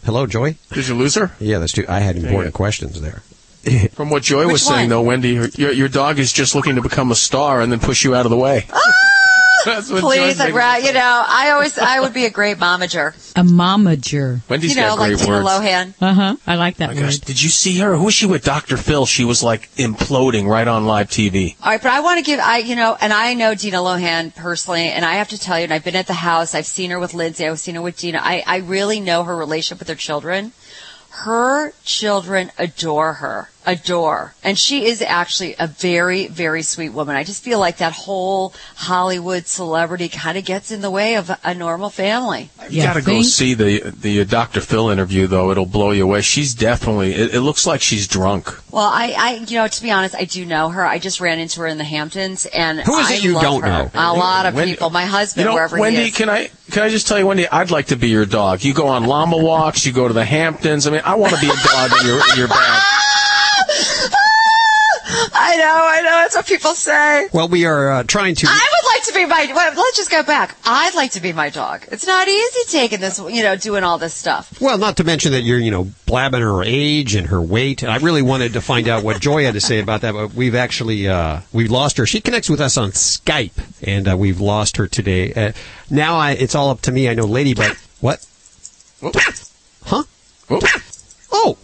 Hello, Joy. Did you lose her? Yeah, that's true. I had important questions there. <laughs> From what Joy Which was saying, one? though, Wendy, her, your, your dog is just looking to become a star and then push you out of the way. <laughs> That's what Please, I'd ra- you know, I always, I would be a great momager. A momager. Wendy's you know, got like great Dina words. Lohan. Uh huh. I like that My word. gosh, did you see her? Who was she with? Dr. Phil. She was like imploding right on live TV. All right, but I want to give, I, you know, and I know Dina Lohan personally, and I have to tell you, and I've been at the house, I've seen her with Lindsay, I've seen her with Dina. I, I really know her relationship with her children. Her children adore her, adore. And she is actually a very, very sweet woman. I just feel like that whole Hollywood celebrity kind of gets in the way of a normal family. You gotta go see the the uh, Dr. Phil interview though. It'll blow you away. She's definitely. It, it looks like she's drunk. Well, I, I, you know, to be honest, I do know her. I just ran into her in the Hamptons, and Who is I it you don't her. know? A lot of Wendy- people. My husband, You know, wherever Wendy, he is. Wendy, can I can I just tell you, Wendy? I'd like to be your dog. You go on llama walks. You go to the Hamptons. I mean, I want to be a dog in your in your bag. I know, I know. That's what people say. Well, we are uh, trying to. I would like to be my. Well, let's just go back. I'd like to be my dog. It's not easy taking this, you know, doing all this stuff. Well, not to mention that you're, you know, blabbing her age and her weight. And I really wanted to find out what Joy had to say about that, but we've actually uh, we've lost her. She connects with us on Skype, and uh, we've lost her today. Uh, now I, it's all up to me. I know Ladybug. What? Huh? Oh,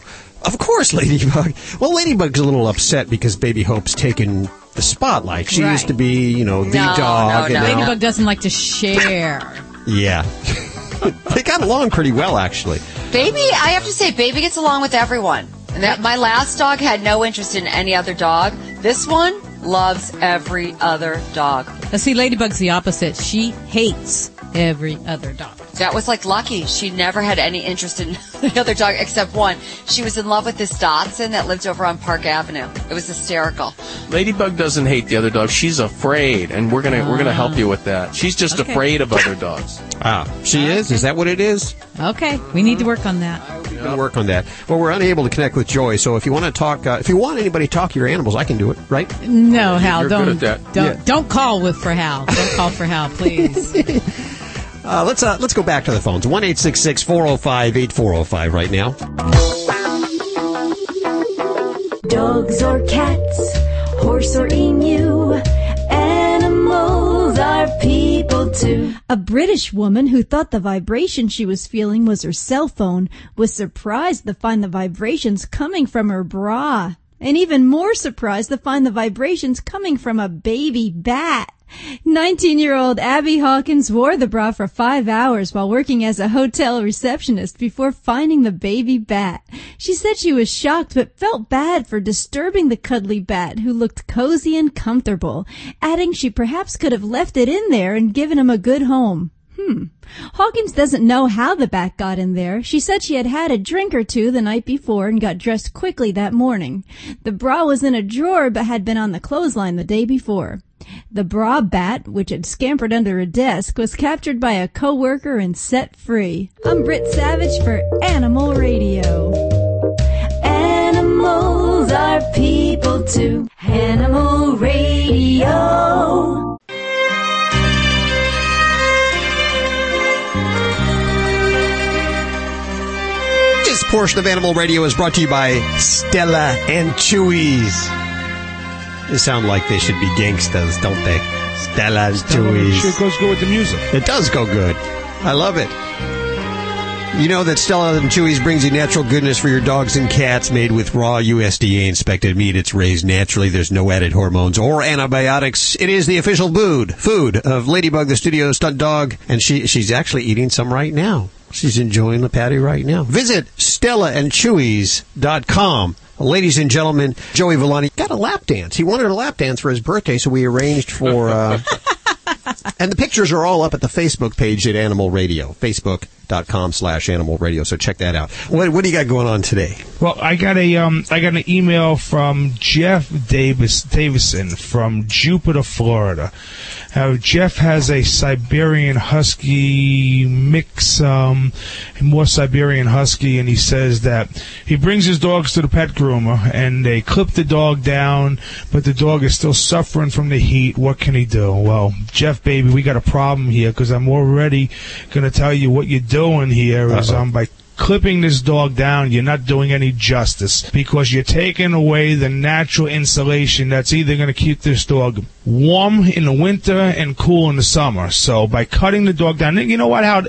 of course, <laughs> Ladybug. Well, Ladybug's a little upset because Baby Hope's taken the spotlight. She Right. used to be, you know, the No, dog. no, and no. now- Ladybug doesn't like to share. <laughs> Yeah. <laughs> they got along pretty well, actually. Baby, I have to say, baby gets along with everyone. And that my last dog had no interest in any other dog. This one loves every other dog. Now, see, Ladybug's the opposite. She hates every other dog. That was like lucky. She never had any interest in <laughs> the other dog except one. She was in love with this dachshund that lived over on Park Avenue. It was hysterical. Ladybug doesn't hate the other dog. She's afraid, and we're gonna we're gonna help you with that. She's just Okay. afraid of other dogs. Ah, she is? Is that what it is? Okay, we need to work on that. We're going to work on that. Well, we're unable to connect with Joy, so if you want to talk, uh, if you want anybody to talk to your animals, I can do it, right? No, Hal, You're don't good at that. don't Yeah. don't call with for Hal. Don't call for Hal, please. <laughs> Uh, let's uh, let's go back to the phones. One eight six six four zero five eight four zero five right now. Dogs or cats, horse or emu, animals are people too. A British woman who thought the vibration she was feeling was her cell phone was surprised to find the vibrations coming from her bra. And even more surprised to find the vibrations coming from a baby bat. 19 year old Abby Hawkins wore the bra for five hours while working as a hotel receptionist before finding the baby bat. She said she was shocked but felt bad for disturbing the cuddly bat who looked cozy and comfortable, adding she perhaps could have left it in there and given him a good home. Hmm. Hawkins doesn't know how the bat got in there. She said she had had a drink or two the night before and got dressed quickly that morning. The bra was in a drawer but had been on the clothesline the day before. The bra bat, which had scampered under a desk, was captured by a coworker and set free. I'm Britt Savage for Animal Radio. Animals are people too. Animal Radio. Portion of Animal Radio is brought to you by Stella and Chewies. They sound like they should be gangsters, don't they? Stella and Chewy's. Sure goes good with the music. It does go good. I love it. You know that Stella and Chewy's brings you natural goodness for your dogs and cats made with raw USDA inspected meat. It's raised naturally. There's no added hormones or antibiotics. It is the official food, food of Ladybug, the studio stunt dog, and she, she's actually eating some right now. She's enjoying the patty right now. Visit StellaandChewy's.com. Ladies and gentlemen, Joey Villani got a lap dance. He wanted a lap dance for his birthday, so we arranged for, uh, <laughs> and the pictures are all up at the Facebook page at Animal Radio, facebook.com slash Animal Radio. So check that out. What, what do you got going on today? Well, I got a um, I got an email from Jeff Davis Davison from Jupiter, Florida. How Jeff has a Siberian Husky mix, um, more Siberian Husky, and he says that he brings his dogs to the pet groomer and they clip the dog down, but the dog is still suffering from the heat. What can he do? Well, Jeff, baby, we got a problem here because I'm already going to tell you what you're doing here is um by clipping this dog down, you're not doing any justice because you're taking away the natural insulation that's either going to keep this dog warm in the winter and cool in the summer. So by cutting the dog down, you know what? Hal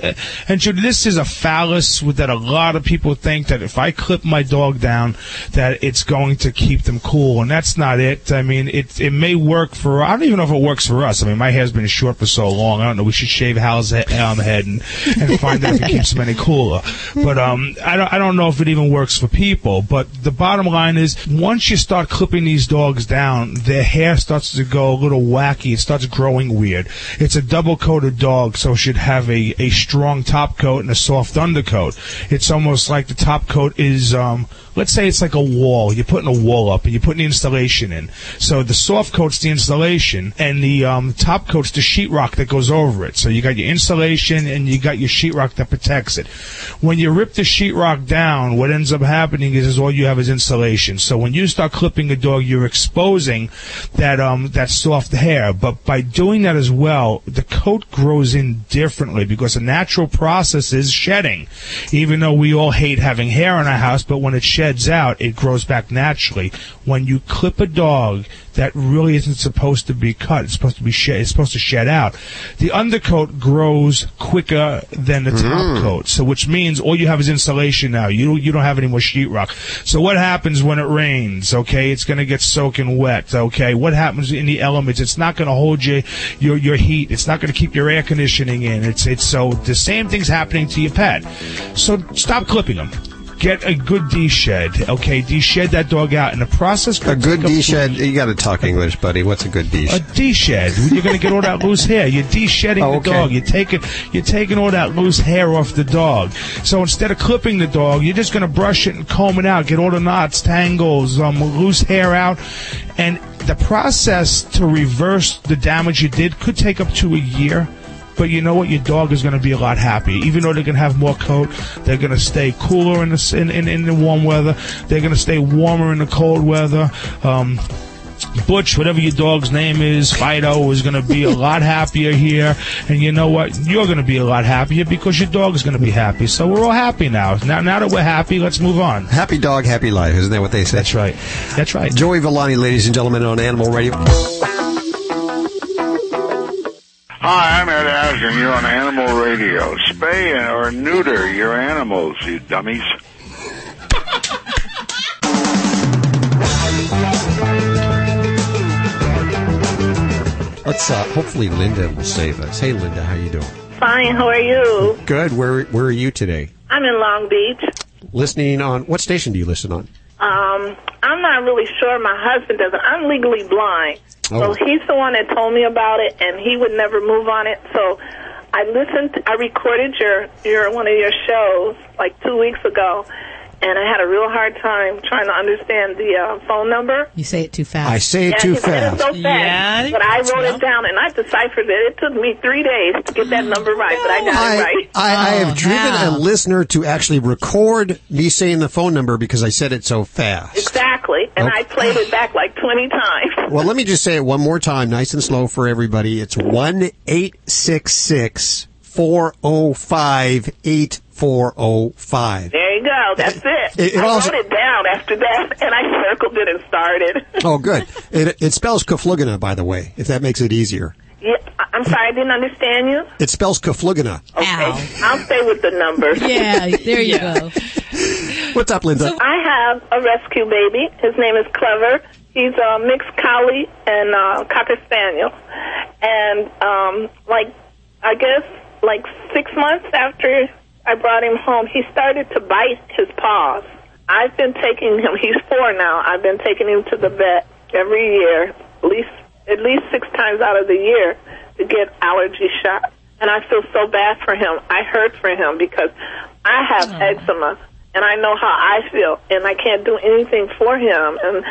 and Judy, this is a phallus that a lot of people think that if I clip my dog down, that it's going to keep them cool, and that's not it. I mean, it it may work for. I don't even know if it works for us. I mean, my hair's been short for so long. I don't know. We should shave Hal's um, head and, and find out if it keeps him any cooler. But um, I don't I don't know if it even works for people. But the bottom line is, once you start clipping these dogs down, their hair starts to go a little wacky. It starts growing weird. It's a double coated dog, so it should have a, a strong top coat and a soft undercoat. It's almost like the top coat is, um, let's say it's like a wall. You're putting a wall up and you're putting the installation in. So the soft coat's the installation and the um, top coat's the sheetrock that goes over it. So you got your installation and you got your sheetrock that protects it. When you rip the sheetrock down, what ends up happening is, is all you have is insulation. So when you start clipping a dog, you're exposing that um that soft hair. But by doing that as well, the coat grows in differently because a natural process is shedding. Even though we all hate having hair in our house, but when it sheds out, it grows back naturally. When you clip a dog that really isn't supposed to be cut, it's supposed to be shed, it's supposed to shed out. The undercoat grows quicker than the top mm-hmm. coat, so which means all you have is insulation now. You you don't have any more sheetrock. So what happens when it rains? Okay, it's going to get soaking wet. Okay, what happens in the elements? It's not going to hold you your your heat. It's not going to keep your air conditioning in. It's it's so the same thing's happening to your pet. So stop clipping them. Get a good D shed. Okay, D shed that dog out. In the process, A good D shed. You got to talk English, buddy. What's a good D a shed? D shed. You're going to get all that loose hair. You're de-shedding Oh, the dog. You're taking you're taking all that loose hair off the dog. So instead of clipping the dog, you're just going to brush it and comb it out. Get all the knots, tangles, um, loose hair out, and the process to reverse the damage you did could take up to a year. But you know what? Your dog is going to be a lot happier. Even though they're going to have more coat, they're going to stay cooler in the in, in, in the warm weather. They're going to stay warmer in the cold weather. Um, Butch, whatever your dog's name is, Fido is going to be a lot happier here. And you know what? You're going to be a lot happier because your dog is going to be happy. So we're all happy now. Now, now that we're happy, let's move on. Happy dog, happy life. Isn't that what they say? That's right. That's right. Joey Villani, ladies and gentlemen, on Animal Radio. Hi, I'm Ed Asner. You're on Animal Radio. Spay or neuter your animals, you dummies. Let's uh, hopefully Linda will save us. Hey, Linda, how you doing? Fine. How are you? Good. Where Where are you today? I'm in Long Beach. Listening on what station do you listen on? Um, I'm not really sure. My husband doesn't. I'm legally blind, Oh. so he's the one that told me about it, and he would never move on it. So I listened. I recorded your your one of your shows like two weeks ago, and I had a real hard time trying to understand the uh, phone number. You say it too fast. I say it yeah, too he said it fast. so fast. but I wrote it down and I deciphered it. It took me three days to get that number right, but I got it right. I, I have driven a listener to actually record me saying the phone number because I said it so fast. Exactly. And I played it back like 20 times. <laughs> Well, let me just say it one more time, nice and slow for everybody. It's one eight six six four zero five eight four zero five. There you go. That's it. It- it I also- wrote it down after that, and I circled it and started. Oh, good. It, it spells Kaflugana, by the way, if that makes it easier. Yeah, I- I'm sorry, I didn't understand you. It spells Kaflugana. Okay, I'll stay with the numbers. Yeah, there you go. <laughs> What's up, Linda? I have a rescue baby. His name is Clever. He's a mixed collie and uh, cocker spaniel. And um, like, I guess like six months after I brought him home, he started to bite his paws. I've been taking him. <laughs> He's four now. I've been taking him to the vet every year, at least at least six times out of the year, to get allergy shots. And I feel so bad for him. I hurt for him because I have eczema, and I know how I feel, and I can't do anything for him. And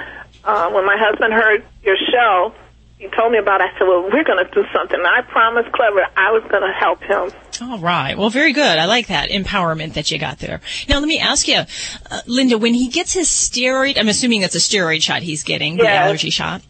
uh, when my husband heard your show, he told me about it. I said, well, we're going to do something. And I promised Clever I was going to help him. All right. Well, very good. I like that empowerment that you got there. Now, let me ask you, uh, Linda, when he gets his steroid, I'm assuming it's a steroid shot he's getting, the allergy shot.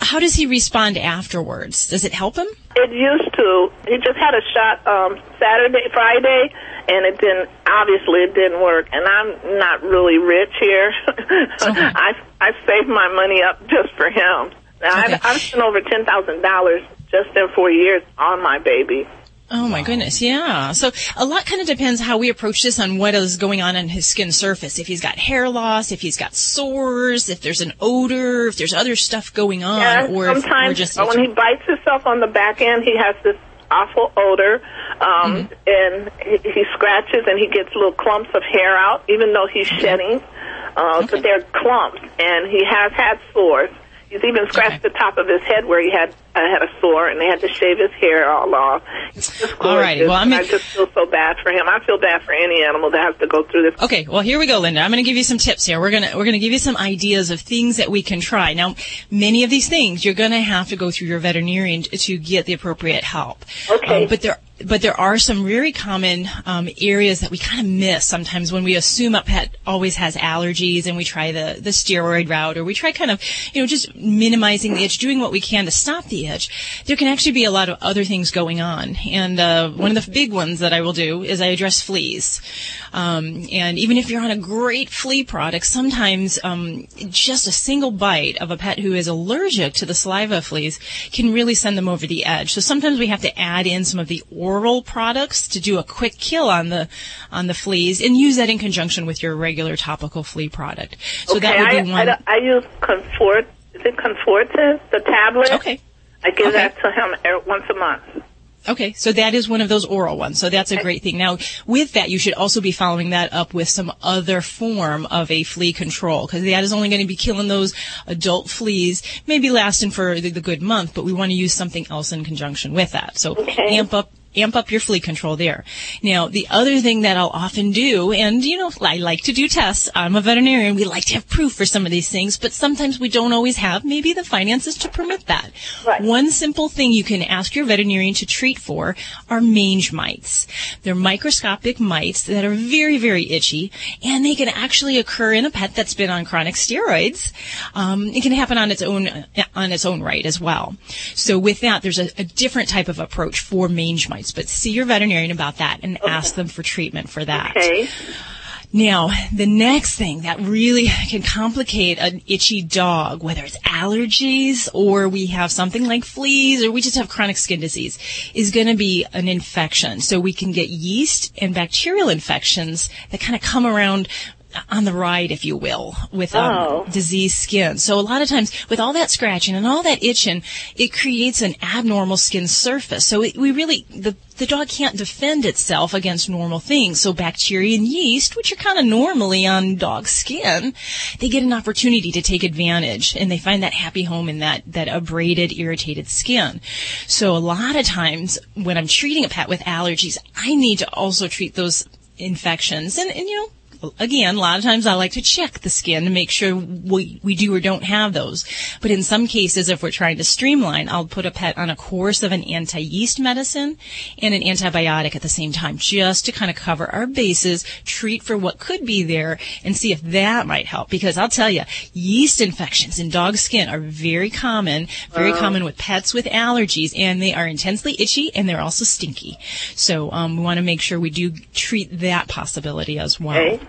How does he respond afterwards? Does it help him? It used to. He just had a shot um, Saturday, Friday, and it didn't. Obviously, it didn't work. And I'm not really rich here. <laughs> I I saved my money up just for him. Now, I've, I've spent over ten thousand dollars just in four years on my baby. Oh my goodness, yeah. So a lot kind of depends how we approach this on what is going on on his skin surface. If he's got hair loss, if he's got sores, if there's an odor, if there's other stuff going on, Yeah, or if sometimes just when he bites himself on the back end, he has this awful odor, um, Mm-hmm. and he, he scratches and he gets little clumps of hair out, even though he's shedding. Uh, But they're clumps, and he has had sores. He's even scratched the top of his head where he had uh, had a sore, and they had to shave his hair all off. It's just All righty. Well, I mean- I just feel so bad for him. I feel bad for any animal that has to go through this. Okay, well here we go, Linda. I'm going to give you some tips here. We're going to we're going to give you some ideas of things that we can try. Now, many of these things you're going to have to go through your veterinarian to, to get the appropriate help. Okay. Um, but there but there are some very common um, areas that we kind of miss sometimes when we assume a pet always has allergies and we try the the steroid route or we try kind of you know just minimizing the itch, doing what we can to stop the itch. There can actually be a lot of other things going on, and uh, one of the big ones that I will do is I address fleas. Um, and even if you're on a great flea product, sometimes um, just a single bite of a pet who is allergic to the saliva of fleas can really send them over the edge. So sometimes we have to add in some of the oral products to do a quick kill on the on the fleas, and use that in conjunction with your regular topical flea product. So okay, that would I, be one. I, I use Comfort. Is it Comfortis, the tablet? Okay. I give Okay. that to him once a month. Okay, so that is one of those oral ones. So that's a great thing. Now, with that, you should also be following that up with some other form of a flea control because that is only going to be killing those adult fleas, maybe lasting for the, the good month, but we want to use something else in conjunction with that. So amp up amp up your flea control there. Now, the other thing that I'll often do, and you know, I like to do tests. I'm a veterinarian. We like to have proof for some of these things, but sometimes we don't always have maybe the finances to permit that. One simple thing you can ask your veterinarian to treat for are mange mites. They're microscopic mites that are very, very itchy, and they can actually occur in a pet that's been on chronic steroids. Um, it can happen on its own on its own right as well. So with that, there's a, a different type of approach for mange mites. But see your veterinarian about that and ask them for treatment for that. Okay. Now, the next thing that really can complicate an itchy dog, whether it's allergies or we have something like fleas or we just have chronic skin disease, is going to be an infection. So we can get yeast and bacterial infections that kind of come around on the ride, if you will, with um, Oh. diseased skin. So a lot of times, with all that scratching and all that itching, it creates an abnormal skin surface. So it, we really the the dog can't defend itself against normal things. So bacteria and yeast, which are kind of normally on dog skin, they get an opportunity to take advantage, and they find that happy home in that that abraded, irritated skin. So a lot of times, when I'm treating a pet with allergies, I need to also treat those infections, and, and you know again, a lot of times I like to check the skin to make sure we, we do or don't have those. But in some cases, if we're trying to streamline, I'll put a pet on a course of an anti-yeast medicine and an antibiotic at the same time, just to kind of cover our bases, treat for what could be there, and see if that might help. Because I'll tell you, yeast infections in dog skin are very common, very Wow. common with pets with allergies, and they are intensely itchy and they're also stinky. So um, we want to make sure we do treat that possibility as well. Okay.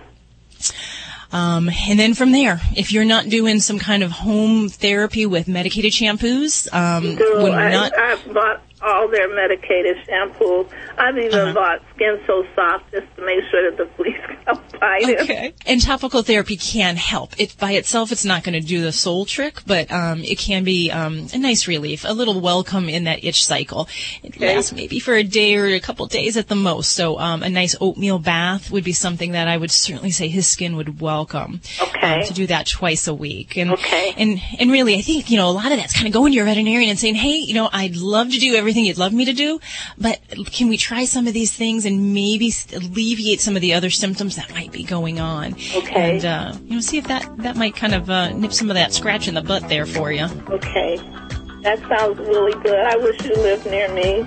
Um, and then from there, if you're not doing some kind of home therapy with medicated shampoos, um, when I, not, I've bought all their medicated shampoo. I've even Uh-huh. bought Skin So Soft just to make sure that the fleas <laughs> don't <laughs> Okay. And topical therapy can help. It by itself, it's not going to do the soul trick, but um, it can be um, a nice relief, a little welcome in that itch cycle. It Okay. lasts maybe for a day or a couple days at the most. So um, a nice oatmeal bath would be something that I would certainly say his skin would welcome. Okay. Um, to do that twice a week. And Okay. and and really, I think you know a lot of that's kind of going to your veterinarian and saying, hey, you know, I'd love to do everything you'd love me to do, but can we try some of these things and maybe alleviate some of the other symptoms that might be going on? Okay. And uh, you know, see if that that might kind of uh, nip some of that scratch in the butt there for you. Okay. That sounds really good. I wish you lived near me.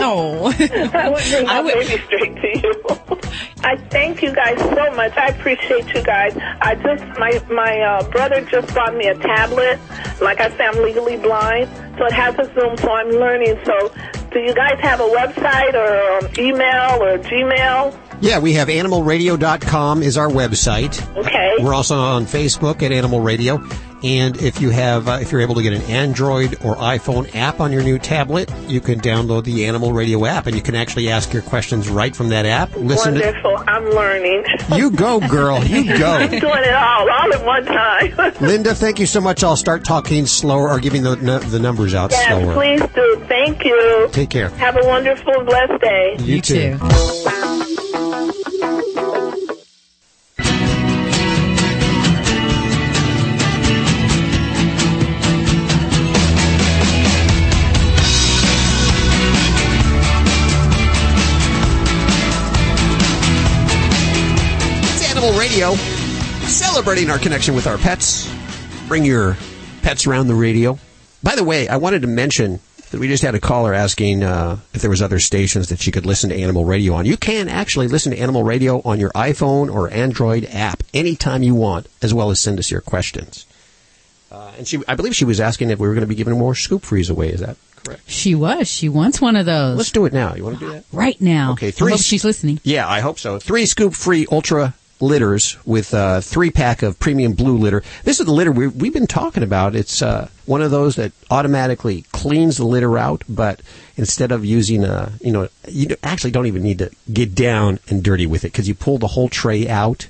Oh. <laughs> I would bring my baby straight to you. <laughs> I thank you guys so much. I appreciate you guys. I just my my uh, brother just bought me a tablet. Like I say, I'm legally blind, so it has a Zoom. So I'm learning. So, do you guys have a website or um, email or Gmail? Yeah, we have animalradio.com is our website. Okay. We're also on Facebook at Animal Radio. And if you have, uh, if you're able to get an Android or iPhone app on your new tablet, you can download the Animal Radio app, and you can actually ask your questions right from that app. Listen Wonderful. I'm learning. you, go girl, you <laughs> I'm doing it all, all at one time. <laughs> Linda, thank you so much. I'll start talking slower or giving the n- the numbers out yes, slower. please do. Thank you. Take care. Have a wonderful, blessed day. You, too. It's Radio, celebrating our connection with our pets. Bring your pets around the radio. By the way, I wanted to mention that we just had a caller asking uh, if there was other stations that she could listen to Animal Radio on. You can actually listen to Animal Radio on your iPhone or Android app anytime you want, as well as send us your questions. Uh, and she, I believe she was asking if we were going to be giving more scoop frees away. Is that correct? She was. She wants one of those. Let's do it now. You want to do that? right now. Okay, I three hope she's listening. Yeah, I hope so. Three scoop free ultra litters with a three pack of premium blue litter. This is the litter we, we've been talking about. It's uh, one of those that automatically cleans the litter out, but instead of using a, you know, you actually don't even need to get down and dirty with it because you pull the whole tray out.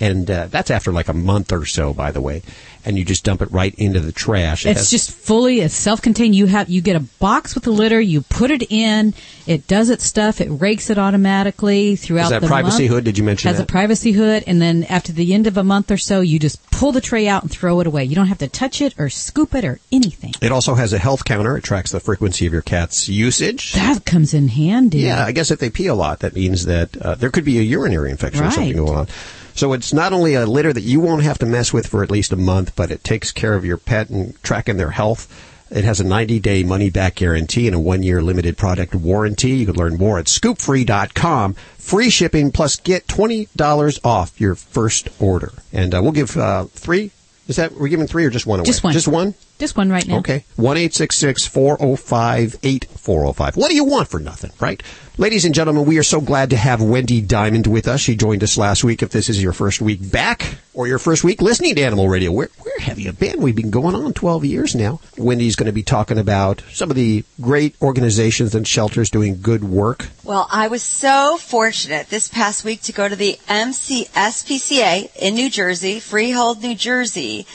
And uh, that's after like a month or so, by the way, and you just dump it right into the trash. It It's has- just fully it's self-contained. You have you get a box with the litter. You put it in. It does its stuff. It rakes it automatically throughout that the privacy month. hood? Did you mention has that? a privacy hood, and then after the end of a month or so, you just pull the tray out and throw it away. You don't have to touch it or scoop it or anything. It also has a health counter. It tracks the frequency of your cat's usage. That comes in handy. Yeah, I guess if they pee a lot, that means that uh, there could be a urinary infection or something going on. So it's not only a litter that you won't have to mess with for at least a month, but it takes care of your pet and tracking their health. It has a 90-day money-back guarantee and a one-year limited product warranty. You can learn more at scoopfree.com. Free shipping plus get $20 off your first order. And uh, we'll give uh, three. Is that we're giving three or just one away? Just one. Just one. Just one right now. Okay. 1 405 8405. What do you want for nothing, right? Ladies and gentlemen, we are so glad to have Wendy Diamond with us. She joined us last week. If this is your first week back or your first week listening to Animal Radio, where, where have you been? We've been going on 12 years now. Wendy's going to be talking about some of the great organizations and shelters doing good work. Well, I was so fortunate this past week to go to the MCSPCA in New Jersey, Freehold, New Jersey.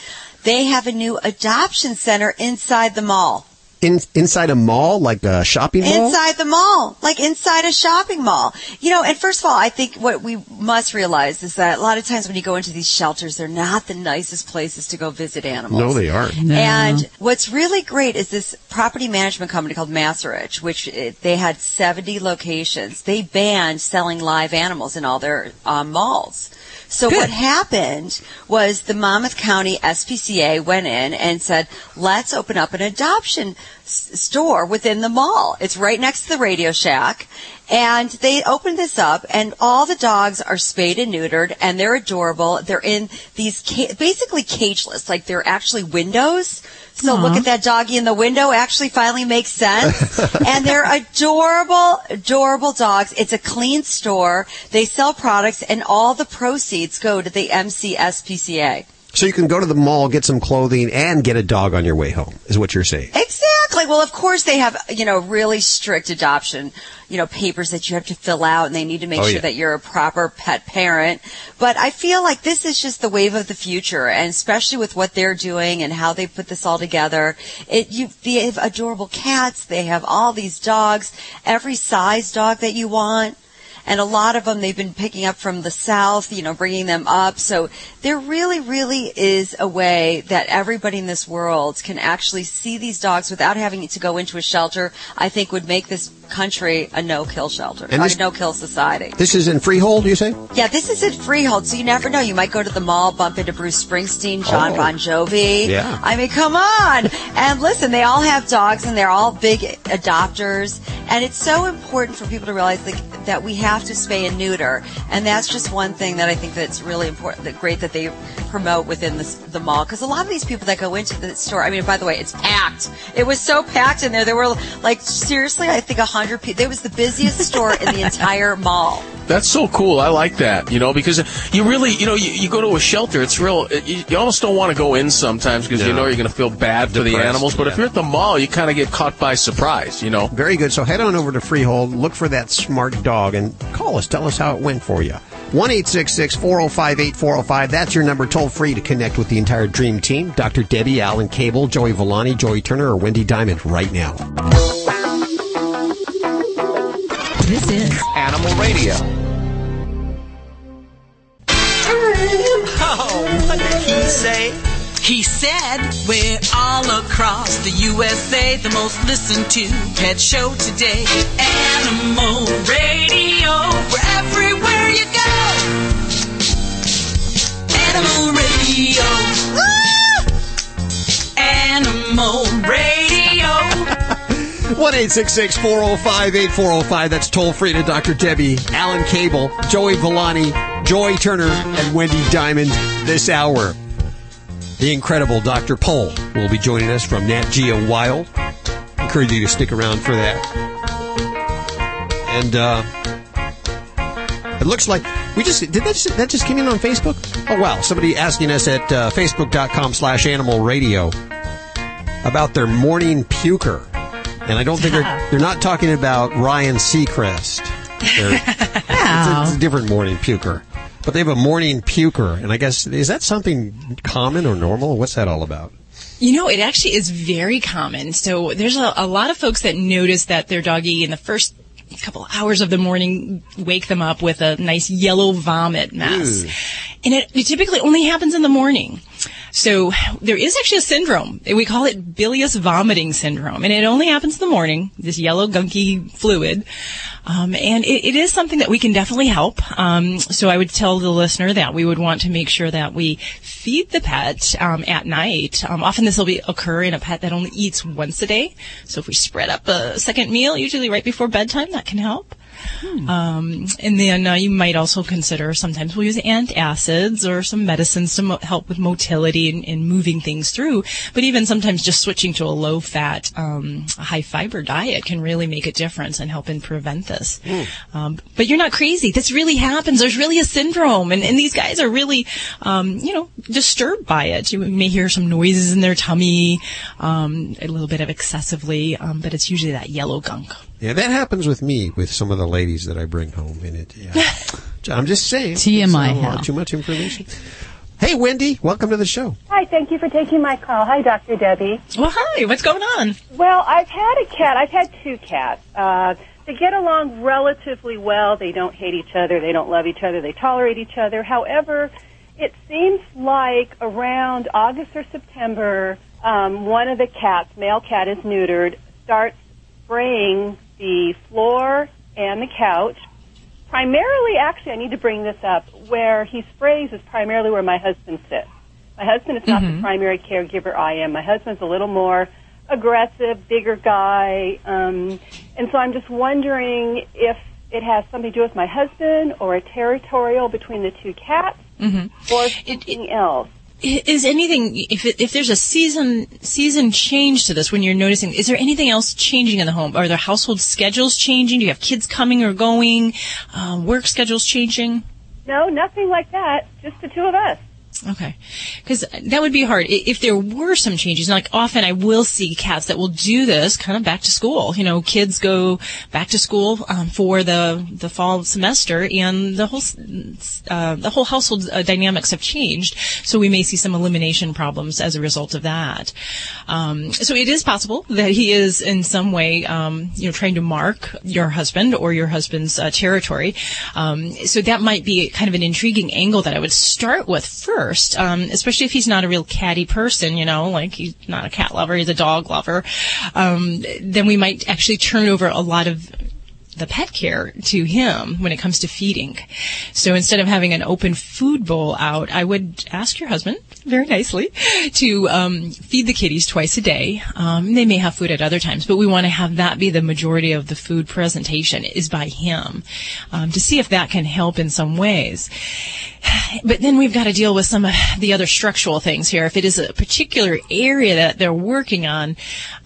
They have a new adoption center inside the mall. In, inside a mall, like a shopping mall? Inside the mall, like inside a shopping mall. You know, and first of all, I think what we must realize is that a lot of times when you go into these shelters, they're not the nicest places to go visit animals. No, they aren't. And what's really great is this property management company called Macerich, which uh, they had 70 locations. They banned selling live animals in all their um, malls. So what happened was the Monmouth County SPCA went in and said, let's open up an adoption s- store within the mall. It's right next to the Radio Shack. And they opened this up and all the dogs are spayed and neutered and they're adorable. They're in these ca- basically cageless, like they're actually windows. So Aw. look at that doggy in the window actually finally makes sense. <laughs> and they're adorable, adorable dogs. It's a clean store. They sell products and all the proceeds go to the MCSPCA. So you can go to the mall, get some clothing, and get a dog on your way home, is what you're saying. Exactly. Well, of course they have, you know, really strict adoption, you know, papers that you have to fill out and they need to make Oh, sure yeah. that you're a proper pet parent. But I feel like this is just the wave of the future and especially with what they're doing and how they put this all together. It, you, they have adorable cats. They have all these dogs, every size dog that you want. And a lot of them they've been picking up from the south, you know, bringing them up. So there really, really is a way that everybody in this world can actually see these dogs without having to go into a shelter. I think would make this country a no-kill shelter And this- a no-kill society. This is in Freehold, you say? Yeah, this is in Freehold, so you never know. You might go to the mall, bump into Bruce Springsteen, John Oh. Bon Jovi. Yeah. I mean, come on. And listen, they all have dogs and they're all big adopters. And it's so important for people to realize like, that we have to spay and neuter. And that's just one thing that I think that's really important, that great that they promote within the, the mall? Because a lot of these people that go into the store, I mean, by the way, it's packed. It was so packed in there. There were like seriously, I think a hundred people. It was the busiest store in the entire mall. That's so cool. I like that, you know, because you really, you know, you, you go to a shelter, it's real, you, you almost don't want to go in sometimes because you know you're going to feel bad for the animals. But if you're at the mall, you kind of get caught by surprise, you know. Very good. So head on over to Freehold, look for that smart dog, and call us. Tell us how it went for you. 1 405 8405. That's your number toll free to connect with the entire Dream Team. Dr. Debbie, Allen Cable, Joey Villani, Joy Turner, or Wendy Diamond right now. This is Animal Radio. Oh, what did he say? He said we're all across the USA, the most listened to pet show today. Animal Radio, we're everywhere you go. Animal Radio. Woo! Animal Radio. 1 405 8405. That's toll free to Dr. Debbie, Alan Cable, Joey Villani, Joy Turner, and Wendy Diamond this hour. The incredible Dr. Pol will be joining us from Nat Geo Wild. Encourage you to stick around for that. And uh, it looks like we just did that. Just, that just came in on Facebook. Oh wow! Somebody asking us at uh, facebook.com/slash Animal Radio about their morning puker, and I don't think they're they're not talking about Ryan Seacrest. They're- <laughs> it's, a, it's a different morning puker. But they have a morning puker, and I guess is that something common or normal? What's that all about? You know, it actually is very common. So there's a, a lot of folks that notice that their doggy in the first couple hours of the morning wake them up with a nice yellow vomit mess. And it, it typically only happens in the morning. So there is actually a syndrome. We call it bilious vomiting syndrome. And it only happens in the morning, this yellow gunky fluid. Um, and it, it is something that we can definitely help. Um, so I would tell the listener that we would want to make sure that we feed the pet um, at night. Um, often this will be occur in a pet that only eats once a day. So if we spread up a second meal, usually right before bedtime, that can help. Um, and then uh, you might also consider sometimes we'll use antacids or some medicines to mo- help with motility and, and moving things through. But even sometimes just switching to a low fat, um, high fiber diet can really make a difference and help and prevent this. Um, but you're not crazy. This really happens. There's really a syndrome, and, and these guys are really, um, you know, disturbed by it. You may hear some noises in their tummy, um, a little bit of excessively, um, but it's usually that yellow gunk. Yeah, that happens with me with some of the ladies that I bring home in it. Yeah. <laughs> I'm just saying. TMI It's not a hell. lot- Too much information. Hey, Wendy, welcome to the show. Hi, thank you for taking my call. Hi, Dr. Debbie. Well, hi, what's going on? Well, I've had a cat. I've had two cats. Uh, they get along relatively well. They don't hate each other. They don't love each other. They tolerate each other. However, it seems like around August or September, um, one of the cats, male cat is neutered, starts spraying the floor and the couch. Primarily, actually, I need to bring this up. Where he sprays is primarily where my husband sits. My husband is not the primary caregiver I am. My husband's a little more aggressive, bigger guy. Um, and so I'm just wondering if it has something to do with my husband or a territorial between the two cats Mm-hmm. or something else. Is anything if it, if there's a season season change to this when you're noticing? Is there anything else changing in the home? Are there household schedules changing? Do you have kids coming or going? Um, work schedules changing? No, nothing like that. Just the two of us. Okay, because that would be hard if there were some changes. Like often, I will see cats that will do this kind of back to school. You know, kids go back to school um, for the the fall semester, and the whole uh, the whole household uh, dynamics have changed. So we may see some elimination problems as a result of that. Um, so it is possible that he is in some way, um, you know, trying to mark your husband or your husband's uh, territory. Um, so that might be kind of an intriguing angle that I would start with first, um, especially if he's not a real catty person, you know, like he's not a cat lover, he's a dog lover. Um, then we might actually turn over a lot of the pet care to him when it comes to feeding. So instead of having an open food bowl out, I would ask your husband very nicely to um, feed the kitties twice a day. Um, they may have food at other times, but we want to have that be the majority of the food presentation is by him um, to see if that can help in some ways. But then we've got to deal with some of the other structural things here. If it is a particular area that they're working on,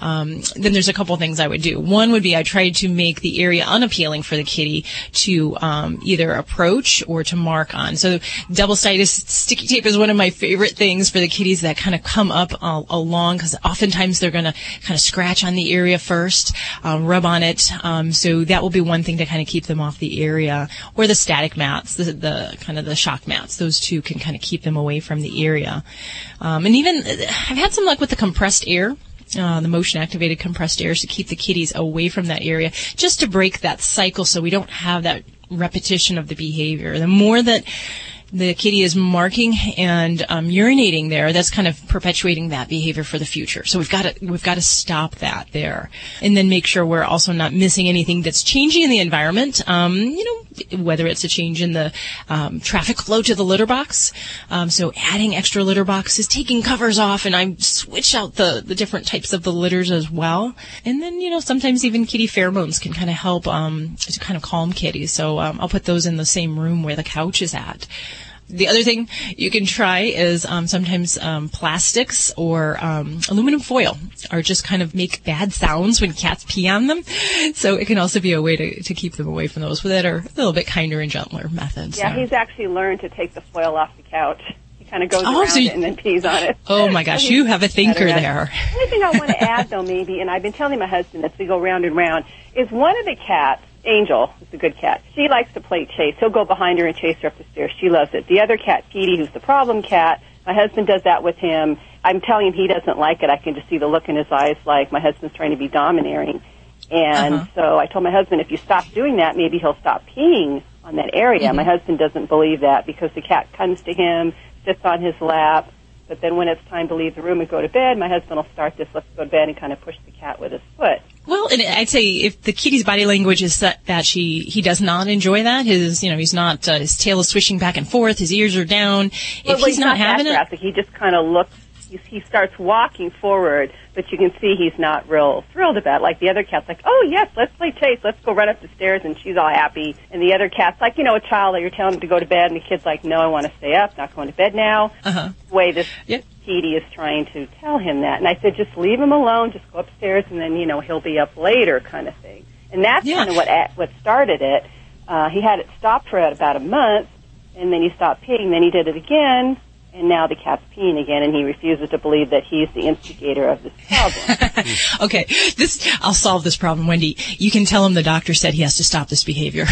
um, then there's a couple things I would do. One would be I tried to make the area unappealing for the kitty to um, either approach or to mark on. So double-sided sticky tape is one of my favorite things for the kitties that kind of come up uh, along because oftentimes they're going to kind of scratch on the area first, um, rub on it. Um, so that will be one thing to kind of keep them off the area. Or the static mats, the, the kind of the shock mats. Those two can kind of keep them away from the area. Um, and even I've had some luck with the compressed air. Uh, the motion activated compressed air to keep the kitties away from that area just to break that cycle so we don't have that repetition of the behavior. The more that the kitty is marking and um, urinating there, that's kind of perpetuating that behavior for the future. So we've got to we've got to stop that there, and then make sure we're also not missing anything that's changing in the environment. Um, you know, whether it's a change in the um, traffic flow to the litter box, um, so adding extra litter boxes, taking covers off, and I switch out the the different types of the litters as well. And then you know sometimes even kitty pheromones can kind of help um, to kind of calm kitties. So um, I'll put those in the same room where the couch is at. The other thing you can try is um, sometimes um, plastics or um, aluminum foil are just kind of make bad sounds when cats pee on them. So it can also be a way to, to keep them away from those that are a little bit kinder and gentler methods. Yeah, So- he's actually learned to take the foil off the couch. He kind of goes Oh, around so you- it and then pees on it. Oh my gosh, you have a <laughs> thinker there. The only thing I want to <laughs> add, though, maybe, and I've been telling my husband as we go round and round, is one of the cats, Angel, is a good cat. She likes to play chase. He'll go behind her and chase her up the stairs. She loves it. The other cat, Petey, who's the problem cat, my husband does that with him. I'm telling him he doesn't like it. I can just see the look in his eyes like my husband's trying to be domineering. And Uh-huh. so I told my husband, if you stop doing that, maybe he'll stop peeing on that area. Mhm. My husband doesn't believe that because the cat comes to him, sits on his lap, but then when it's time to leave the room and go to bed, my husband will start this, let's go to bed, and kind of push the cat with his foot. Well, and I'd say if the kitty's body language is that, that she he does not enjoy that, his you know he's not uh, his tail is swishing back and forth, his ears are down. Well, if he's not, that having it. He just kind of looks. He, he starts walking forward, but you can see he's not real thrilled about. it. Like the other cat's like, "Oh yes, let's play chase. Let's go run up the stairs," and she's all happy. And the other cat's like, you know, a child that you're telling him to go to bed, and the kid's like, "No, I want to stay up. Not going to bed now." Uh-huh. Way this Petey is trying to tell him that, and I said, just leave him alone. Just go upstairs, and then you know he'll be up later, kind of thing. And that's kind of what what started it. Uh, he had it stopped for about a month, and then he stopped peeing. Then he did it again, and now the cat's peeing again, and he refuses to believe that he's the instigator of this problem. <laughs> okay, this I'll solve this problem, Wendy. You can tell him the doctor said he has to stop this behavior.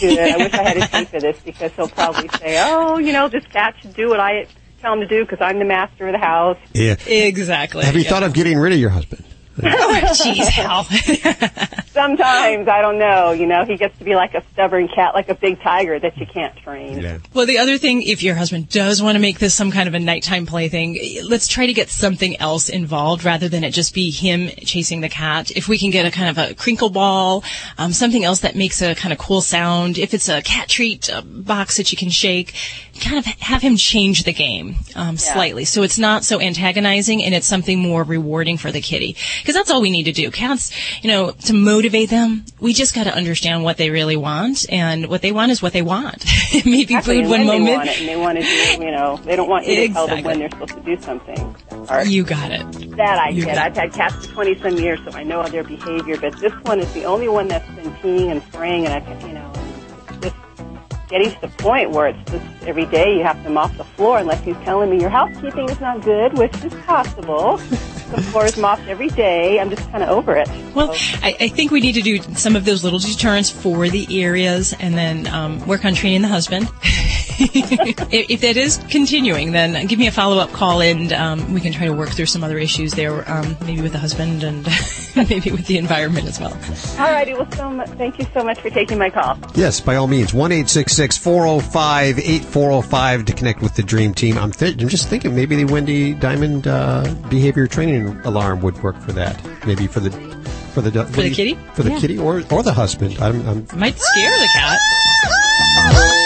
Good. I wish I had a <laughs> tape for this because he'll probably say, "Oh, you know, this cat should do what I tell him to do because I'm the master of the house." Yeah. Exactly. Have you thought of getting rid of your husband? Oh, jeez, Hal. <laughs> Sometimes I don't know. You know, he gets to be like a stubborn cat, like a big tiger that you can't train. Well, the other thing, if your husband does want to make this some kind of a nighttime plaything, let's try to get something else involved rather than it just be him chasing the cat. If we can get a kind of a crinkle ball, um, something else that makes a kind of cool sound. If it's a cat treat uh, box that you can shake, kind of have him change the game um, slightly, so it's not so antagonizing and it's something more rewarding for the kitty. Because that's all we need to do. Cats, you know, to motivate them, we just got to understand what they really want, and what they want is what they want. <laughs> Maybe Exactly, food one when moment. They want it, and they want to do, you know, they don't want you to tell them when they're supposed to do something. You got it. That I You get. I've had cats for 20 some years, so I know their behavior, but this one is the only one that's been peeing and spraying, and I, you know, getting to the point where it's just every day you have to mop the floor unless he's telling me your housekeeping is not good, which is possible. <laughs> the floor is mopped every day. I'm just kind of over it. Well, I, I think we need to do some of those little deterrents for the areas and then um, work on training the husband. <laughs> if, if that is continuing, then give me a follow up call and um, we can try to work through some other issues there, um, maybe with the husband and <laughs> maybe with the environment as well. All righty. Well, so much, thank you so much for taking my call. Yes, by all means. 1 405 8405 to connect with the Dream Team. I'm, th- I'm just thinking maybe the Wendy Diamond uh, behavior training alarm would work for that. Maybe for the. For the, For the kitty? For the Yeah. kitty or, or the husband. I'm, I'm Might scare the cat. <laughs>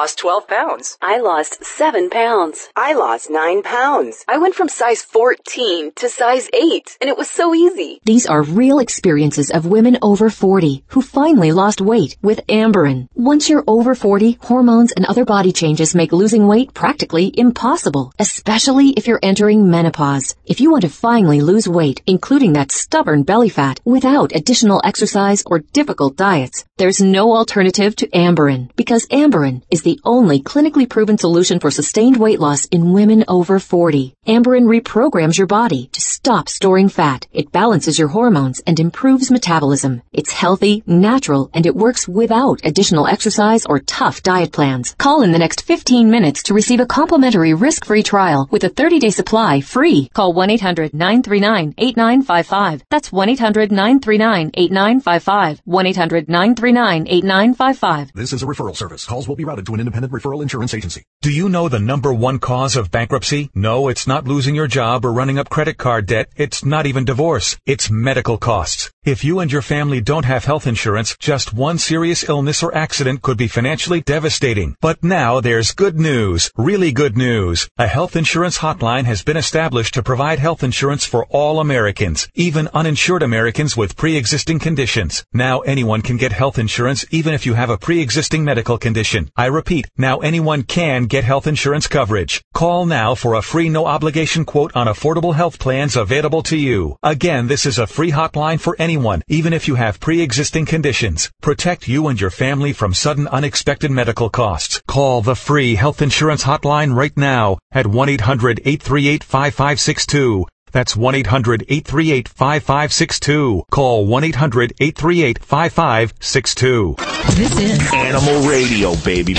I lost 12 pounds. I lost 7 pounds. I lost 9 pounds. I went from size 14 to size 8, and it was so easy. These are real experiences of women over 40 who finally lost weight with Amberen. Once you're over 40, hormones and other body changes make losing weight practically impossible, especially if you're entering menopause. If you want to finally lose weight, including that stubborn belly fat, without additional exercise or difficult diets, there's no alternative to Amberen because Amberen is the only clinically proven solution for sustained weight loss in women over 40. Amberen reprograms your body to stop storing fat. It balances your hormones and improves metabolism. It's healthy, natural, and it works without additional exercise or tough diet plans. Call in the next 15 minutes to receive a complimentary risk-free trial with a 30-day supply free. Call 1-800-939-8955. That's 1-800-939-8955. 1-800-939-8955. This is a referral service. Calls will be routed to an independent referral insurance agency. Do you know the number one cause of bankruptcy? No, it's not losing your job or running up credit card debt. It's not even divorce. It's medical costs. If you and your family don't have health insurance, just one serious illness or accident could be financially devastating. But now there's good news. Really good news. A health insurance hotline has been established to provide health insurance for all Americans, even uninsured Americans with pre-existing conditions. Now anyone can get health insurance even if you have a pre-existing medical condition. I repeat, now anyone can get health insurance coverage. Call now for a free no obligation quote on affordable health plans available to you. Again, this is a free hotline for anyone, even if you have pre-existing conditions. Protect you and your family from sudden unexpected medical costs. Call the free health insurance hotline right now at 1-800-838-5562. That's 1-800-838-5562. Call 1-800-838-5562. This is Animal Radio, baby.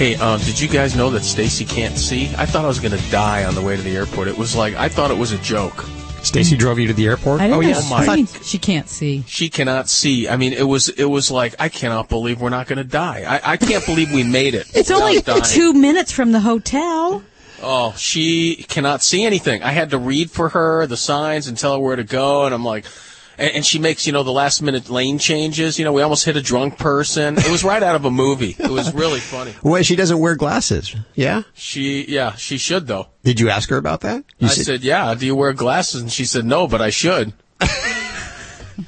Hey, uh, did you guys know that Stacy can't see? I thought I was going to die on the way to the airport. It was like I thought it was a joke. Stacy drove you to the airport? I didn't Oh, know. yeah. I my- she can't see. She cannot see. I mean, it was it was like I cannot believe we're not going to die. I, I can't believe we made it. It's only dying. two minutes from the hotel. Oh, she cannot see anything. I had to read for her the signs and tell her where to go, and I'm like, and, and she makes you know the last minute lane changes. You know, we almost hit a drunk person. It was right out of a movie. It was really funny. <laughs> Well, she doesn't wear glasses. Yeah? She, yeah, she should though. Did you ask her about that? You I said, yeah. Do you wear glasses? And she said, no, but I should. <laughs>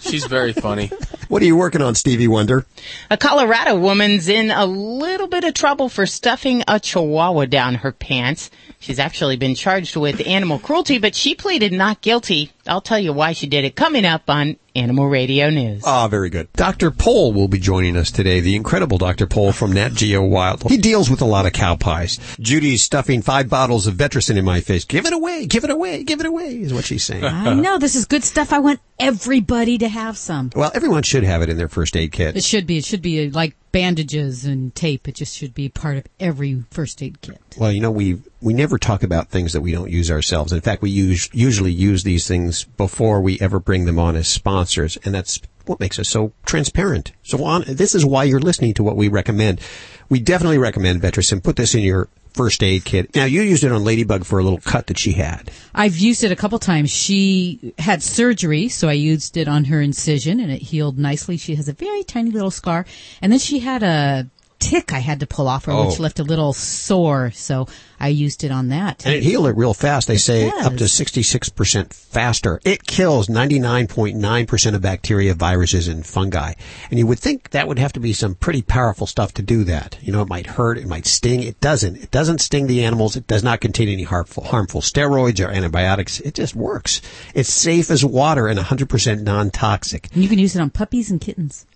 She's very funny. What are you working on, Stevie Wonder? A Colorado woman's in a little bit of trouble for stuffing a chihuahua down her pants. She's actually been charged with animal cruelty, but she pleaded not guilty. I'll tell you why she did it coming up on Animal Radio News. Ah, very good. Dr. Pol will be joining us today, the incredible Dr. Pol from Nat Geo Wild. He deals with a lot of cow pies. Judy's stuffing five bottles of Vetericyn in my face. Give it away, give it away, give it away, is what she's saying. I know this is good stuff. I want everybody to have some. Well, everyone should have it in their first aid kit. It should be. It should be uh, like bandages and tape. It just should be part of every first aid kit. Well, you know, we we never talk about things that we don't use ourselves. In fact, we use, usually use these things before we ever bring them on as sponsors, and that's what makes us so transparent. So on, this is why you're listening to what we recommend. We definitely recommend Vetericyn. Put this in your first aid kit. Now, you used it on Ladybug for a little cut that she had. I've used it a couple times. She had surgery, so I used it on her incision and it healed nicely. She has a very tiny little scar. And then she had a tick I had to pull off her, which Oh. left a little sore. So I used it on that. And it healed it real fast. They say does. up to 66% faster. It kills 99.9% of bacteria, viruses, and fungi. And you would think that would have to be some pretty powerful stuff to do that. You know, it might hurt, it might sting. It doesn't. It doesn't sting the animals. It does not contain any harmful, harmful steroids or antibiotics. It just works. It's safe as water and 100% non-toxic. And you can use it on puppies and kittens.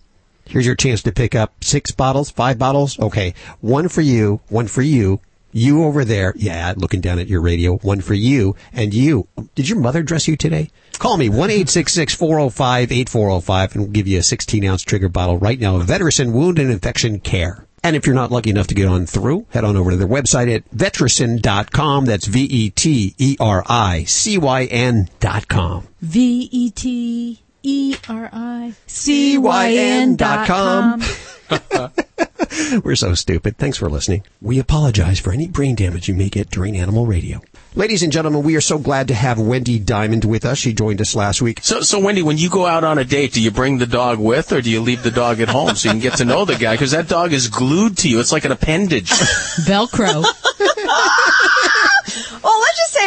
Here's your chance to pick up six bottles, five bottles. Okay. One for you, one for you. You over there. Yeah, looking down at your radio. One for you and you. Did your mother dress you today? Call me, 1-866-405-8405 and we'll give you a 16 ounce trigger bottle right now of Wound and Infection Care. And if you're not lucky enough to get on through, head on over to their website at vetericyn.com. That's V E T E R I C Y N dot com. V E T E R I C Y N dot com. <laughs> We're so stupid. Thanks for listening. We apologize for any brain damage you may get during animal radio. Ladies and gentlemen, we are so glad to have Wendy Diamond with us. She joined us last week. So, so Wendy, when you go out on a date, do you bring the dog with, or do you leave the dog at home so you can get to know the guy? Because that dog is glued to you. It's like an appendage. <laughs> Velcro.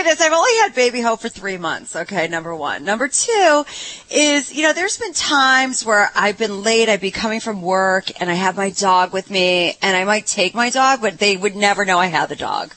Well, let's just say this. I've only had baby hope for three months. Okay, number one. Number two is, you know, there's been times where I've been late. I'd be coming from work and I have my dog with me and I might take my dog, but they would never know I had the dog.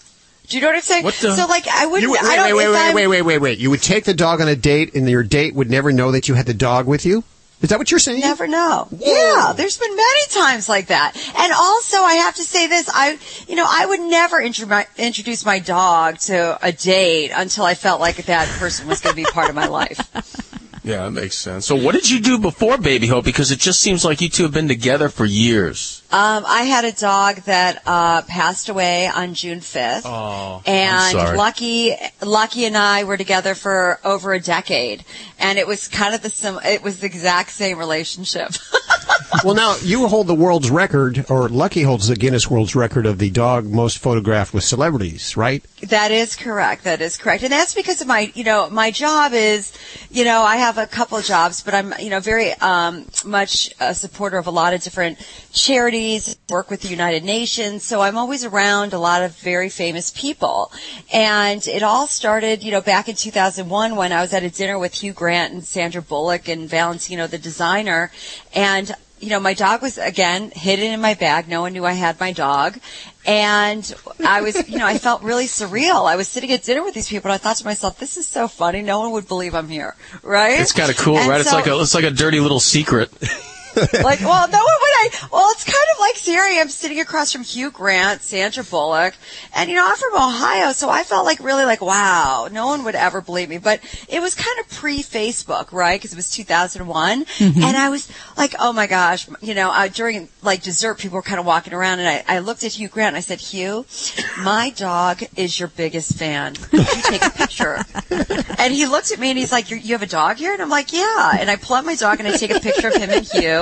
Do you know what I'm saying? What the- So like, I wouldn't, You would, I wait, don't, wait, wait, wait, wait, wait, wait, wait. You would take the dog on a date, and your date would never know that you had the dog with you. Is that what you're saying? Never know. Yeah, there's been many times like that. And also, I have to say this: I, you know, I would never intro- my, introduce my dog to a date until I felt like that person was going to be part of my life. <laughs> Yeah, that makes sense. So, what did you do before Baby Hope? Because it just seems like you two have been together for years. Um, I had a dog that uh, passed away on June 5th. Oh, and sorry. Lucky, Lucky and I were together for over a decade, and it was kind of the sim- it was the exact same relationship. <laughs> well, now you hold the world's record, or Lucky holds the Guinness World's Record of the dog most photographed with celebrities, right? That is correct. That is correct. And that's because of my, you know, my job is, you know, I have a couple of jobs, but I'm, you know, very um, much a supporter of a lot of different charities, work with the United Nations. So I'm always around a lot of very famous people. And it all started, you know, back in 2001 when I was at a dinner with Hugh Grant and Sandra Bullock and Valentino, the designer. And you know, my dog was again hidden in my bag. No one knew I had my dog. And I was, you know, I felt really surreal. I was sitting at dinner with these people and I thought to myself, this is so funny. No one would believe I'm here. Right? It's kind of cool, And right? It's like a it's like a dirty little secret. <laughs> <laughs> like, well, no one would I, well, it's kind of like Siri. I'm sitting across from Hugh Grant, Sandra Bullock, and you know, I'm from Ohio, so I felt like really like, wow, no one would ever believe me. But it was kind of pre-Facebook, right? Because it was 2001, Mhm. and I was like, oh my gosh, you know, uh, during like dessert, people were kind of walking around, and I, I looked at Hugh Grant and I said, Hugh, my dog is your biggest fan. You take a picture? And he looked at me and he's like, you have a dog here? And I'm like, yeah. And I pull out my dog and I take a picture of him and Hugh.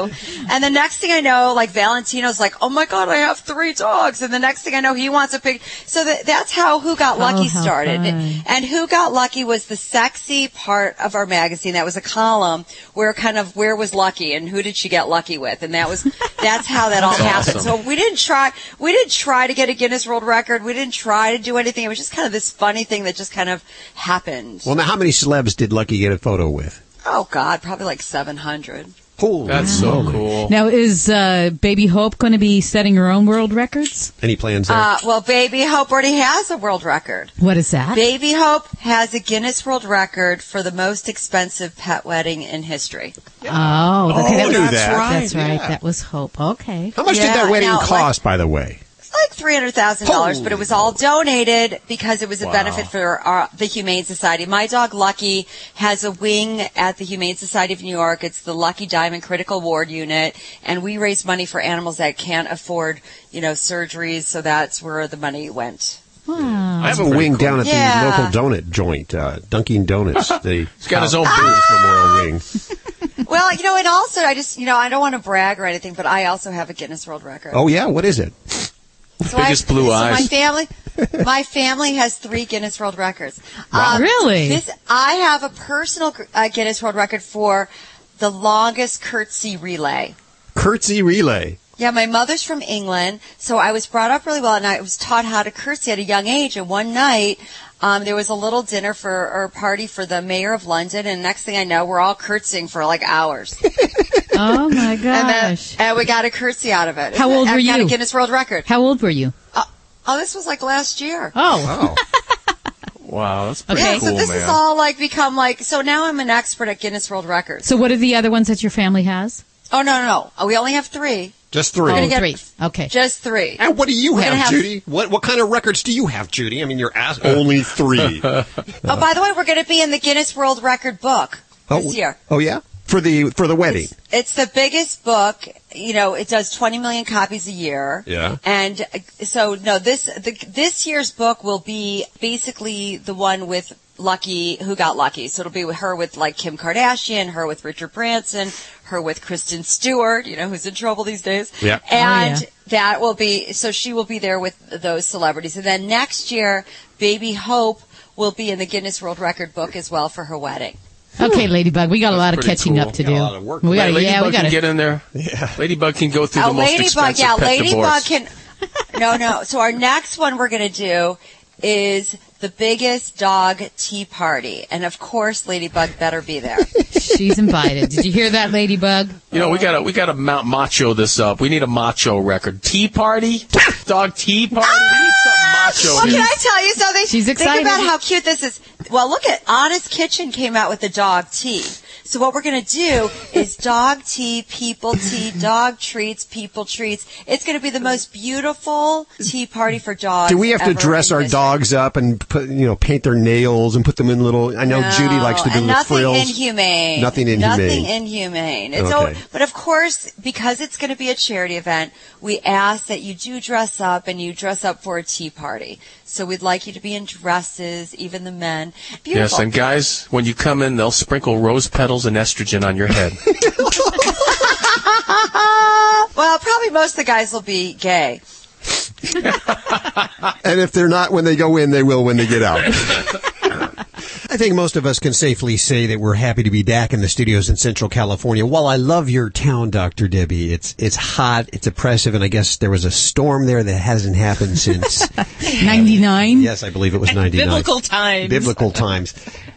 And the next thing I know, like Valentino's like, oh my God, I have three dogs. And the next thing I know, he wants a pig. So that, that's how Who Got oh, Lucky Oh, started. fun. And Who Got Lucky was the sexy part of our magazine. That was a column where kind of where was Lucky and who did she get lucky with? And that was, <laughs> that's how that all happened. awesome. So we didn't try, we didn't try to get a Guinness World Record. We didn't try to do anything. It was just kind of this funny thing that just kind of happened. Well, now how many celebs did Lucky get a photo with? Oh God, probably like 700. Holy That's so cool. Now, is uh, Baby Hope going to be setting her own world records? Any plans there? Uh, well, Baby Hope already has a world record. What is that? Baby Hope has a Guinness World Record for the most expensive pet wedding in history. Oh, Oh, okay, I knew that's, that. That's right. Yeah. That was Hope. Okay. How much did that wedding now, like- cost, by the way? It's like three hundred thousand dollars, but it was all donated because it was a Wow. benefit for our, the Humane Society. My dog Lucky has a wing at the Humane Society of New York. It's the Lucky Diamond Critical Ward Unit, and we raise money for animals that can't afford, you know, surgeries. So that's where the money went. I have a wing down at Yeah. the local donut joint, uh, Dunkin' Donuts. <laughs> The He's got his own Howard's Memorial Wing. <laughs> Well, you know, and also I just, you know, I don't want to brag or anything, but I also have a Guinness World Record. Oh yeah, what is it? So Biggest I, blue so eyes. My family, my family has three Guinness World Records. Wow. Really? This, I have a personal uh, Guinness World Record for the longest curtsy relay. Curtsy relay. Yeah, my mother's from England, so I was brought up really well, and I was taught how to curtsy at a young age. And one night, um, there was a little dinner for or party for the mayor of London, and next thing I know, we're all curtsying for like hours. <laughs> Oh my <laughs> And, then, gosh. and we got a curtsy out of it. How old I were got you? a Guinness World Record. How old were you? Uh, oh, this was like last year. Oh. Wow, <laughs> wow, that's pretty yeah, cool, so this man. is all like become like. So now I'm an expert at Guinness World Records. So, what are the other ones that your family has? Oh no, no, no. Oh, We only have three. Just three. We're gonna Oh, get- three. Okay. Just three. And what do you have, have- Judy? What what kind of records do you have, Judy? I mean, you're ask- <laughs> only three. Oh, by the way, we're going to be in the Guinness World Record book oh, this year. Oh yeah, for the for the wedding. It's the biggest book. You know, it does 20 million copies a year. Yeah. And uh, so, no, this the, this year's book will be basically the one with Lucky, who got lucky. So it'll be with her with like Kim Kardashian, her with Richard Branson, her with Kristen Stewart, you know, who's in trouble these days. Yeah. And Oh, yeah. that will be, so she will be there with those celebrities. And then next year, Baby Hope will be in the Guinness World Record book as well for her wedding. Okay, Ladybug, we got a lot of catching cool. up to Got do. a lot of work. We got Ladybug yeah, we got can get in there. Yeah. Ladybug can go through Oh, the most Ladybug, expensive yeah, pet Ladybug divorce. can. No, no. So our next one we're going to do is the biggest dog tea party, and of course, Ladybug better be there. <laughs> She's invited. Did you hear that, Ladybug? You know, we gotta we gotta mount macho this up. We need a macho record. Tea party, <laughs> dog tea party. Ah! We need something macho. Well, can I tell you something? She's excited. Think excited. about how cute this is. Well, look at Honest Kitchen came out with the dog tea. So what we're going to do is dog tea, people tea, dog treats, people treats. It's going to be the most beautiful tea party for dogs. Do we have to dress our history. dogs up and put, you know, paint their nails and put them in little? I know No, Judy likes to do and the nothing frills. inhumane. Nothing inhumane. Nothing inhumane. It's Okay. al- but of course, because it's going to be a charity event, we ask that you do dress up and you dress up for a tea party. So we'd like you to be in dresses, even the men. Beautiful. Yes, and guys, when you come in, they'll sprinkle rose petals and estrogen on your head. <laughs> well, probably most of the guys will be gay. And if they're not when they go in, they will when they get out. I think most of us can safely say that we're happy to be back in the studios in Central California. While I love your town, Dr. Debbie, it's it's hot, it's oppressive, and I guess there was a storm there that hasn't happened since <laughs> 99? Yes, I believe it was 99. Biblical times. Biblical times.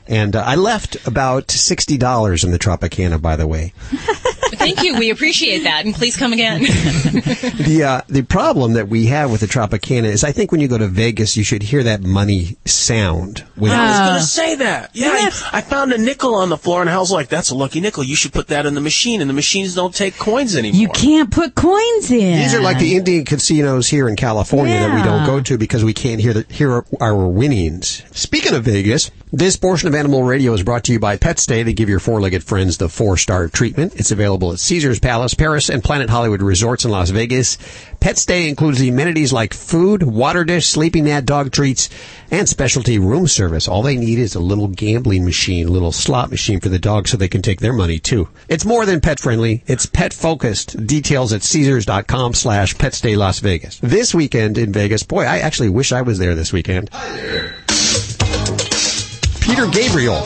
And uh, I left about $60 in the Tropicana, by the way. <laughs> Thank you. We appreciate that, and please come again. <laughs> the uh, the problem that we have with the Tropicana is I think when you go to Vegas, you should hear that money sound. When I was Uh, gonna say that. Yeah, I, I found a nickel on the floor, and I was like, "That's a lucky nickel. You should put that in the machine." And the machines don't take coins anymore. You can't put coins in. These are like the Indian casinos here in California that we don't go to because we can't hear the, hear our winnings. Speaking of Vegas, this portion of Animal Radio is brought to you by Pet Stay. They give your four-legged friends the four-star treatment. It's available at Caesar's Palace, Paris, and Planet Hollywood Resorts in Las Vegas. Pet Stay includes amenities like food, water dish, sleeping mat, dog treats, and specialty room service. All they need is a little gambling machine, a little slot machine for the dog so they can take their money too. It's more than pet friendly. It's pet focused. Details at Caesars.com slash Pet Stay Las Vegas. This weekend in Vegas, boy, I actually wish I was there this weekend. Peter Gabriel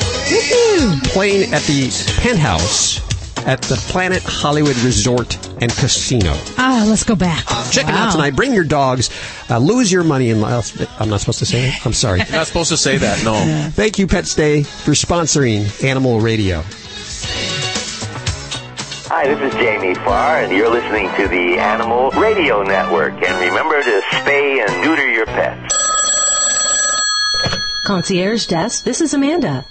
playing at the penthouse at the Planet Hollywood Resort and Casino. Ah, let's go back. Check it out tonight. Bring your dogs. Uh, lose your money in Las. I'm not supposed to say it. I'm sorry. You're not supposed to say that. No. Thank you, Pet Stay, for sponsoring Animal Radio. Hi, this is Jamie Farr, and you're listening to the Animal Radio Network. And remember to spay and neuter your pets. Concierge Desk, this is Amanda.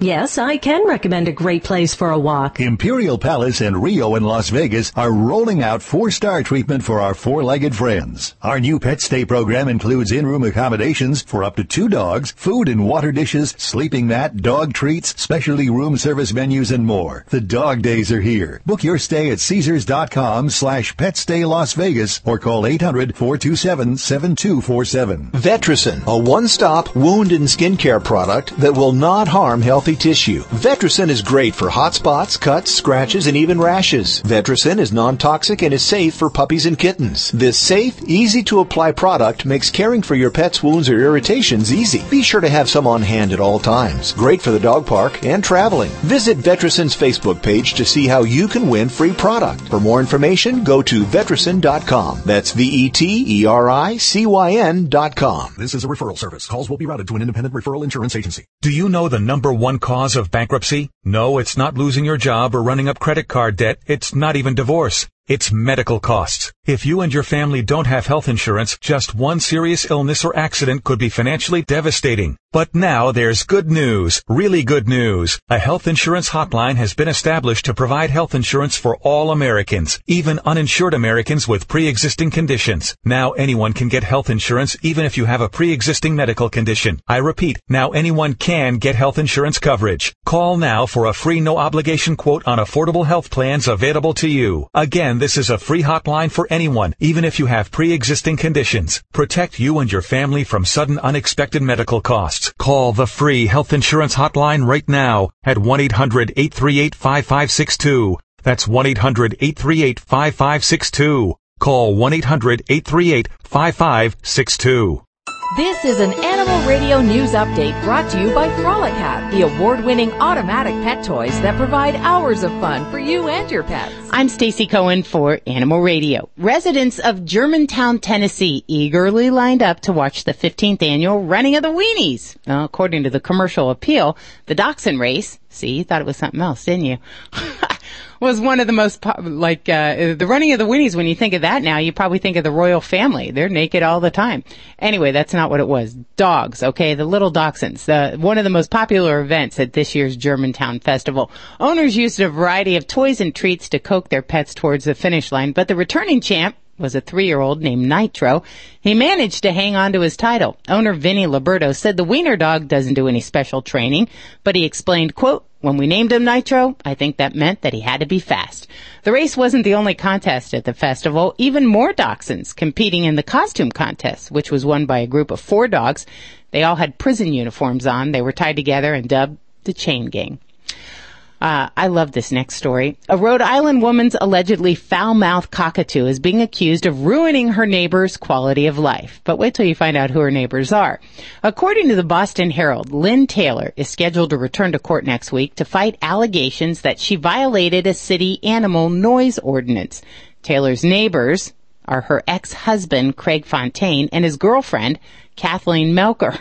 Yes, I can recommend a great place for a walk. Imperial Palace and Rio in Las Vegas are rolling out four-star treatment for our four-legged friends. Our new pet stay program includes in-room accommodations for up to two dogs, food and water dishes, sleeping mat, dog treats, specialty room service menus, and more. The dog days are here. Book your stay at Caesars.com slash petstay Las Vegas or call 800-427-7247. Vetericyn, a one-stop wound and skincare product that will not harm healthy tissue. Vetericyn is great for hot spots, cuts, scratches, and even rashes. Vetericyn is non-toxic and is safe for puppies and kittens. This safe, easy-to-apply product makes caring for your pet's wounds or irritations easy. Be sure to have some on hand at all times. Great for the dog park and traveling. Visit Vetericyn's Facebook page to see how you can win free product. For more information, go to vetericyn.com. That's E V-E-T-E-R-I-C-Y-N dot com. This is a referral service. Calls will be routed to an independent referral insurance agency. Do you know the number one cause of bankruptcy? No, it's not losing your job or running up credit card debt. It's not even divorce. It's medical costs. If you and your family don't have health insurance, just one serious illness or accident could be financially devastating. But now there's good news, really good news. A health insurance hotline has been established to provide health insurance for all Americans, even uninsured Americans with pre-existing conditions. Now anyone can get health insurance even if you have a pre-existing medical condition. I repeat, now anyone can get health insurance coverage. Call now for a free no obligation quote on affordable health plans available to you. Again, this is a free hotline for anyone, even if you have pre-existing conditions. Protect you and your family from sudden unexpected medical costs. Call the free health insurance hotline right now at 1-800-838-5562. That's 1-800-838-5562. Call 1-800-838-5562. This is an Animal Radio News Update brought to you by Frolicat, the award-winning automatic pet toys that provide hours of fun for you and your pets. I'm Stacy Cohen for Animal Radio. Residents of Germantown, Tennessee eagerly lined up to watch the 15th annual running of the weenies. According to the commercial appeal, the dachshund race, see, you thought it was something else, didn't you? <laughs> was one of the most like uh, the running of the Winnies. When you think of that now, you probably think of the royal family. They're naked all the time. Anyway, that's not what it was. Dogs, okay, the little dachshunds. The one of the most popular events at this year's Germantown Festival. Owners used a variety of toys and treats to coax their pets towards the finish line, but the returning champ was a three-year-old named Nitro. He managed to hang on to his title. Owner Vinny Liberto said the wiener dog doesn't do any special training, but he explained, quote, when we named him Nitro, I think that meant that he had to be fast. The race wasn't the only contest at the festival. Even more dachshunds competing in the costume contest, which was won by a group of four dogs. They all had prison uniforms on. They were tied together and dubbed the Chain Gang. Uh, I love this next story. A Rhode Island woman's allegedly foul-mouthed cockatoo is being accused of ruining her neighbor's quality of life. But wait till you find out who her neighbors are. According to the Boston Herald, Lynne Taylor is scheduled to return to court next week to fight allegations that she violated a city animal noise ordinance. Taylor's neighbors are her ex-husband, Craig Fontaine, and his girlfriend, Kathleen Melker.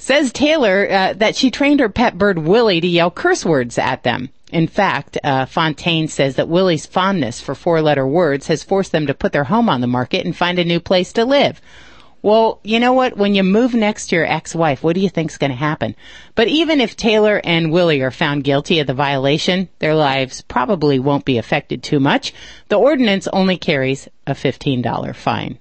Says Taylor uh, that she trained her pet bird Willie to yell curse words at them. In fact, uh, Fontaine says that Willie's fondness for four-letter words has forced them to put their home on the market and find a new place to live. Well, you know what? When you move next to your ex-wife, what do you think's going to happen? But even if Taylor and Willie are found guilty of the violation, their lives probably won't be affected too much. The ordinance only carries a $15 fine.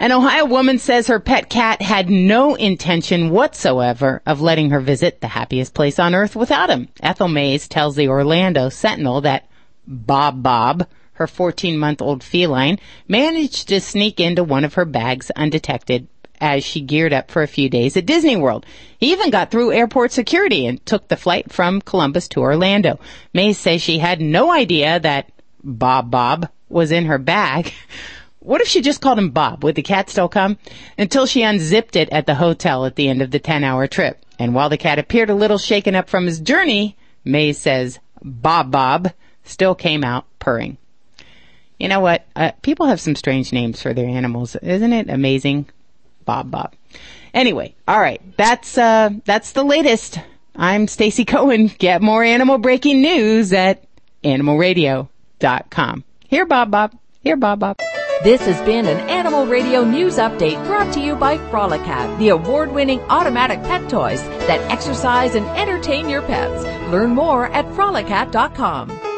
An Ohio woman says her pet cat had no intention whatsoever of letting her visit the happiest place on earth without him. Ethel Mays tells the Orlando Sentinel that Bob Bob, her 14 month old feline, managed to sneak into one of her bags undetected as she geared up for a few days at Disney World. He even got through airport security and took the flight from Columbus to Orlando. Mays says she had no idea that Bob Bob was in her bag. <laughs> What if she just called him Bob? Would the cat still come? Until she unzipped it at the hotel at the end of the 10 hour trip. And while the cat appeared a little shaken up from his journey, Mays says Bob Bob still came out purring. You know what? Uh, people have some strange names for their animals. Isn't it amazing? Bob Bob. Anyway, all right. That's, uh, that's the latest. I'm Stacy Cohen. Get more animal breaking news at animalradio.com. Here, Bob Bob. Here, Bob Bob. This has been an Animal Radio News Update brought to you by Frolicat, the award-winning automatic pet toys that exercise and entertain your pets. Learn more at frolicat.com.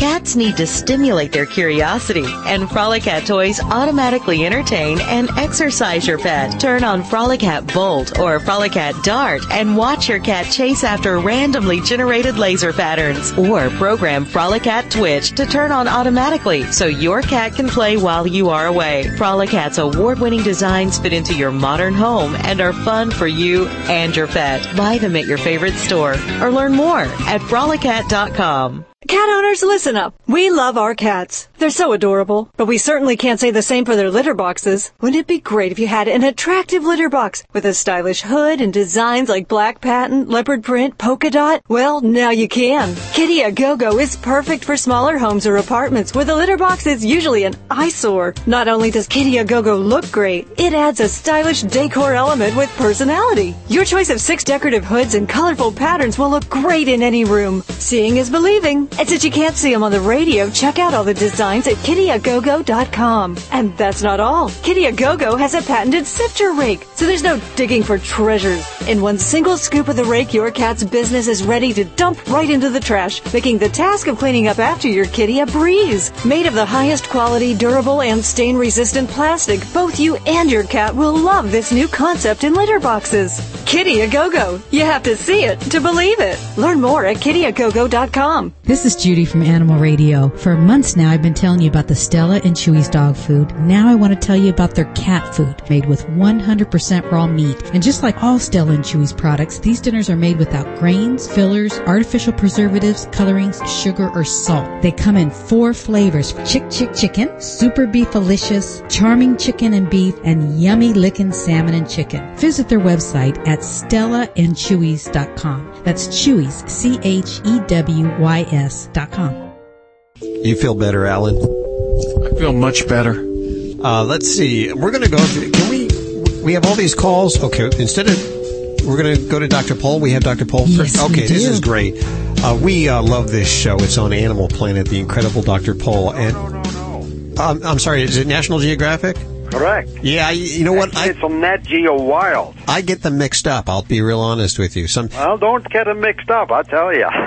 Cats need to stimulate their curiosity, and Frolicat toys automatically entertain and exercise your pet. Turn on Frolicat Bolt or Frolicat Dart and watch your cat chase after randomly generated laser patterns. Or program Frolicat Twitch to turn on automatically so your cat can play while you are away. Frolicat's award-winning designs fit into your modern home and are fun for you and your pet. Buy them at your favorite store or learn more at frolicat.com. Cat owners, listen up. We love our cats. They're so adorable, but we certainly can't say the same for their litter boxes. Wouldn't it be great if you had an attractive litter box with a stylish hood and designs like black patent, leopard print, polka dot? Well, now you can. Kitty A Go-Go is perfect for smaller homes or apartments where the litter box is usually an eyesore. Not only does Kitty A Go-Go look great, it adds a stylish decor element with personality. Your choice of six decorative hoods and colorful patterns will look great in any room. Seeing is believing. And since you can't see them on the radio, check out all the designs at kittyagogo.com. And that's not all. Kittyagogo has a patented sifter rake, so there's no digging for treasures. In one single scoop of the rake, your cat's business is ready to dump right into the trash, making the task of cleaning up after your kitty a breeze. Made of the highest quality, durable, and stain-resistant plastic, both you and your cat will love this new concept in litter boxes. Kitty A Go-Go. You have to see it to believe it. Learn more at kittyagogo.com. This is Judy from Animal Radio. For months now, I've been telling you about the Stella and Chewy's dog food, now I want to tell you about their cat food made with 100% raw meat. And just like all Stella and Chewy's products, these dinners are made without grains, fillers, artificial preservatives, colorings, sugar, or salt. They come in four flavors Chick Chick Chicken, Super Beefalicious, Charming Chicken and Beef, and Yummy Lickin' Salmon and Chicken. Visit their website at stellaandchewys.com. That's Chewy's, C H E W Y S dot com. You feel better, Alan? I feel much better. Uh, let's see. We're going to go through. Can we? We have all these calls. Okay. Instead of we're going to go to Dr. Pol. We have Dr. Pol. Yes, we okay. This is great. Uh, we uh, love this show. It's on Animal Planet. The Incredible Dr. Pol. And no no no. um, I'm sorry. Is it National Geographic? Correct. Yeah. I- You know what? I It's on Nat Geo Wild. I get them mixed up. I'll be real honest with you. Some. Well, don't get them mixed up, I tell you. <laughs>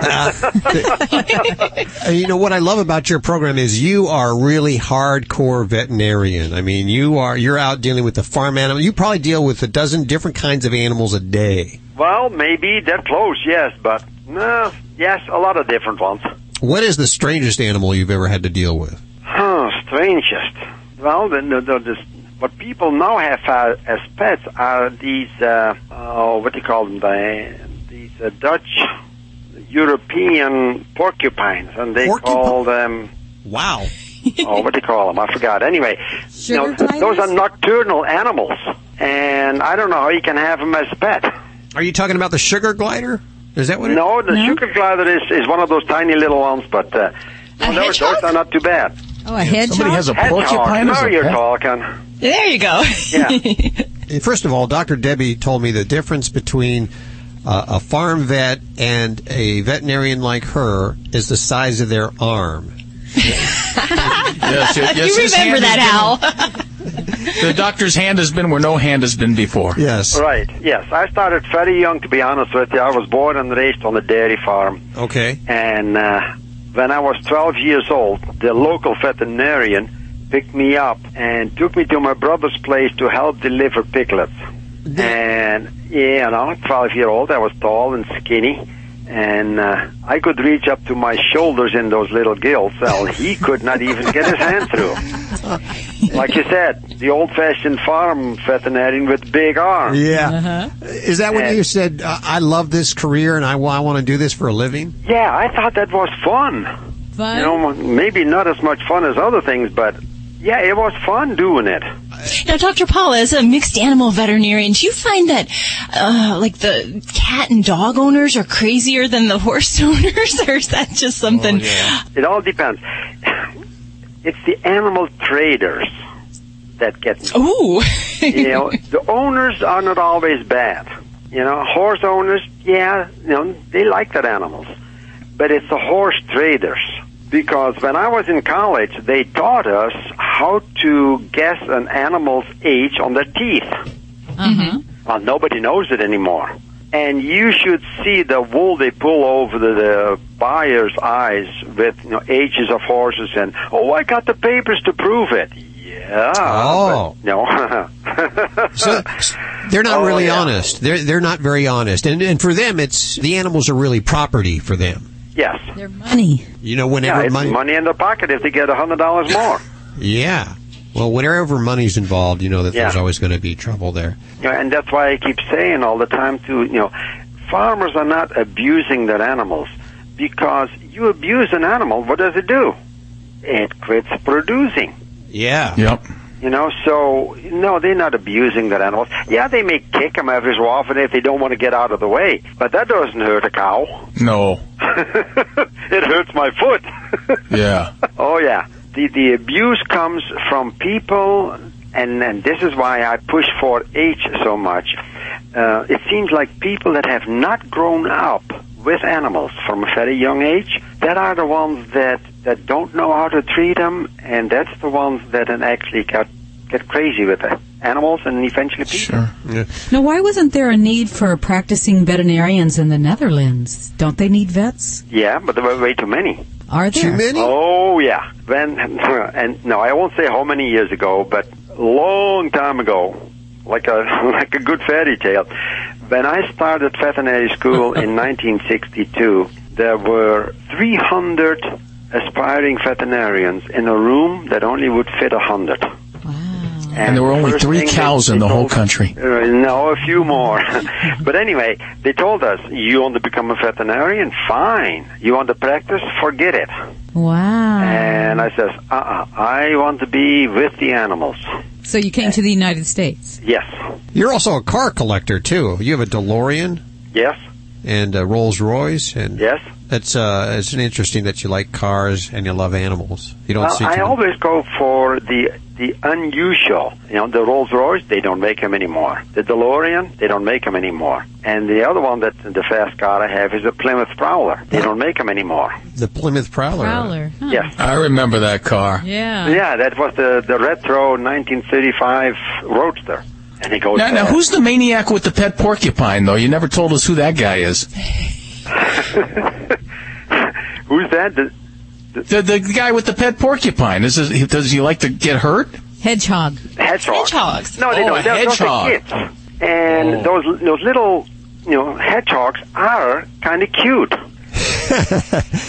Uh, <laughs> you know what I love about your program is you are really hardcore veterinarian. I mean, you are you're out dealing with the farm animal. You probably deal with a dozen different kinds of animals a day. well, maybe that close, yes, but no, yes, a lot of different ones. What is the strangest animal you've ever had to deal with? Huh, strangest. Well, the, the, the, what people now have uh, as pets are these, uh, oh, what do you call them? The, these uh, Dutch European porcupines, and they call them. Wow. oh, what do you call them? I forgot. Anyway, you know, those are nocturnal animals, and I don't know how you can have them as a pet. Are you talking about the sugar glider? Is that what? It, No, the sugar glider is, is one of those tiny little ones, but uh, no, those, those are not too bad. Oh, a hedgehog? Somebody has a Hedgehog, porcupine as now a you're pet? talking. There you go. Yeah. <laughs> First of all, Dr. Debbie told me the difference between uh, a farm vet and a veterinarian like her is the size of their arm. Yes, yes, <laughs> you remember that, has Hal? been- The doctor's hand has been where no hand has been before. Yes. Right, yes. I started very young, to be honest with you. I was born and raised on a dairy farm. Okay. And uh, when I was 12 years old, the local veterinarian picked me up and took me to my brother's place to help deliver piglets. And, yeah, you know, 12 year old, I was tall and skinny. And uh, I could reach up to my shoulders in those little gilts. Well, he <laughs> could not even get his hand through. <laughs> Like you said, the old-fashioned farm veterinarian with big arms. Yeah. Is that when And- you said, uh, I love this career and I, I want to do this for a living? Yeah, I thought that was fun. Fun? You know, maybe not as much fun as other things, but yeah, it was fun doing it. Now, Dr. Paula, as a mixed animal veterinarian, do you find that, uh, like the cat and dog owners are crazier than the horse <laughs> owners, or is that just something? It all depends. It's the animal traders that get me. Ooh. you know, the owners are not always bad. You know, horse owners, yeah, you know, they like their animals. But it's the horse traders. Because when I was in college, they taught us how to guess an animal's age on their teeth. Uh-huh. Well, nobody knows it anymore. And you should see the wool they pull over the, the buyer's eyes with you know, ages of horses and, oh, I got the papers to prove it. Yeah. Oh. no. <laughs> So they're not Oh, really yeah. honest. They're they're not very honest, and and for them, it's the animals are really property for them. Yes. Their money. You know, Yeah, whenever it's money, money in their pocket if they get a hundred dollars more. yeah. Well, whenever money's involved, you know that there's always going to be trouble there. You know, and that's why I keep saying all the time to you know, farmers are not abusing their animals because you abuse an animal, what does it do? It quits producing. Yeah. Yep. You know, so no, they're not abusing their animals. Yeah, they may kick them every so often if they don't want to get out of the way, but that doesn't hurt a cow. No. <laughs> it hurts my foot. <laughs> Yeah. Oh yeah, the the abuse comes from people, and and this is why I push for H so much. Uh, it seems like people that have not grown up with animals from a very young age, that are the ones that that don't know how to treat them, and that's the ones that then actually get get crazy with the animals and eventually people. Yeah. Now, why wasn't there a need for practicing veterinarians in the Netherlands? Don't they need vets? Yeah, but there were way too many. Are there? Too many? Oh yeah. When <laughs> and no, I won't say how many years ago, but long time ago, like a <laughs> like a good fairy tale. When I started veterinary school in <laughs> 1962, there were 300 aspiring veterinarians in a room that only would fit a hundred. And there were only three thing they- cows in they the whole country. <laughs> Uh, no, a few more. <laughs> but anyway, they told us, you want to become a veterinarian? Fine. You want to practice? Forget it. Wow. And I says, uh-uh, I want to be with the animals. So you came to the United States. Yes. You're also a car collector too. You have a DeLorean Yes. and a Rolls Royce, and Yes. that's uh, it's interesting that you like cars and you love animals. You don't Well, see. I always go for the the unusual. You know, the Rolls Royce, they don't make them anymore. The DeLorean, they don't make them anymore. And the other one that the fast car I have is a Plymouth Prowler. They don't make them anymore. the Plymouth Prowler. Prowler. Huh. Yes. I remember that car. Yeah. Yeah, that was the the retro 1935 Roadster. And he goes Now, now, who's the maniac with the pet porcupine, though? You never told us who that guy is. <laughs> <laughs> Who's that? The, The, the guy with the pet porcupine. Is this, does he like to get hurt? Hedgehog. hedgehogs. Hedgehogs. No, they Oh, don't. They're, those are hedgehog. kids. And oh. those those little you know hedgehogs are kind of cute. <laughs>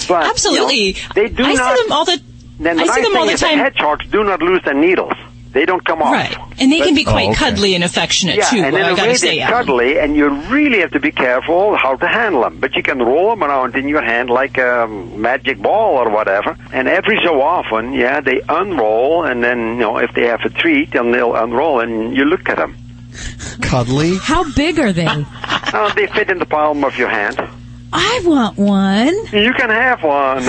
but Absolutely. you know, they do I not. see them all the. then I the see nice them all thing the is time. hedgehogs do not lose their needles. They don't come off. Right, and they can be quite Oh, okay. cuddly and affectionate Yeah, too. and in I a gotta way say, they're Alan. cuddly, and you really have to be careful how to handle them. But you can roll them around in your hand like a magic ball or whatever. And every so often, yeah, they unroll, and then you know if they have a treat, then they'll unroll, and you look at them. Cuddly. How big are they? <laughs> Oh, they fit in the palm of your hand. I want one. You can have one. <laughs>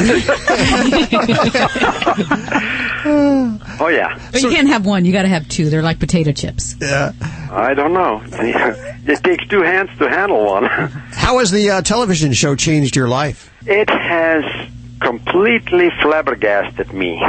<laughs> oh yeah. But you can't have one. You got to have two. They're like potato chips. Yeah. I don't know. <laughs> It takes two hands to handle one. How has the uh, television show changed your life? It has completely flabbergasted me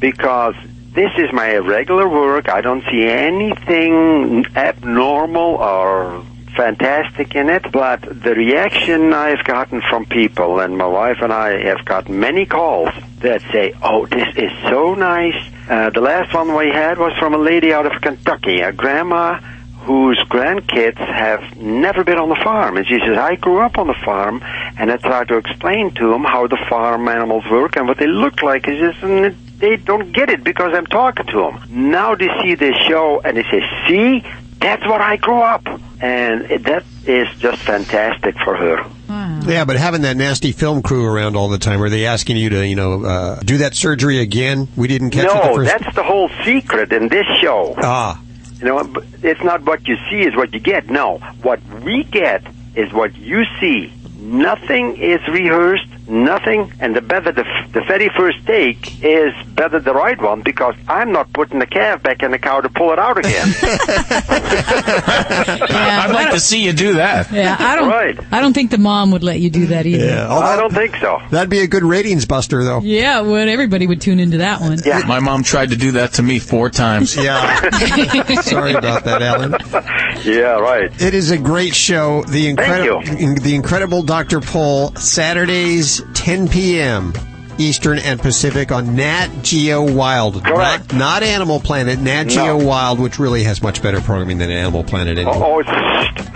because this is my regular work. I don't see anything abnormal or fantastic in it, but the reaction I've gotten from people, and my wife and I have got many calls that say, oh, this is so nice. Uh, the last one we had was from a lady out of Kentucky, a grandma whose grandkids have never been on the farm. And she says, I grew up on the farm, and I try to explain to them how the farm animals work and what they look like. It's just, and they don't get it because I'm talking to them. Now they see this show, and they say, see, that's what I grew up. And it- that is just fantastic for her. Yeah, but having that nasty film crew around all the time, are they asking you to, you know, uh, do that surgery again? We didn't catch it the No, that's the whole secret in this show. Ah, You know, it's not what you see is what you get. No, what we get is what you see. Nothing is rehearsed. Nothing, and the better the, the very first take is better the right one because I'm not putting the calf back in the cow to pull it out again. <laughs> <laughs> I'd like to see you do that. Yeah, I don't. Right. I don't think the mom would let you do that either. yeah. I don't think so. That'd be a good ratings buster, though. Yeah, would everybody would tune into that one. Yeah. My mom tried to do that to me four times. Yeah. <laughs> Sorry about that, Alan. Yeah, right. It is a great show. The incredible, the incredible Dr. Pol Saturdays, 10 p.m. Eastern and Pacific on Nat Geo Wild. Correct. Not, not Animal Planet, Nat Geo Wild, which really has much better programming than Animal Planet anyway. Oh, oh it's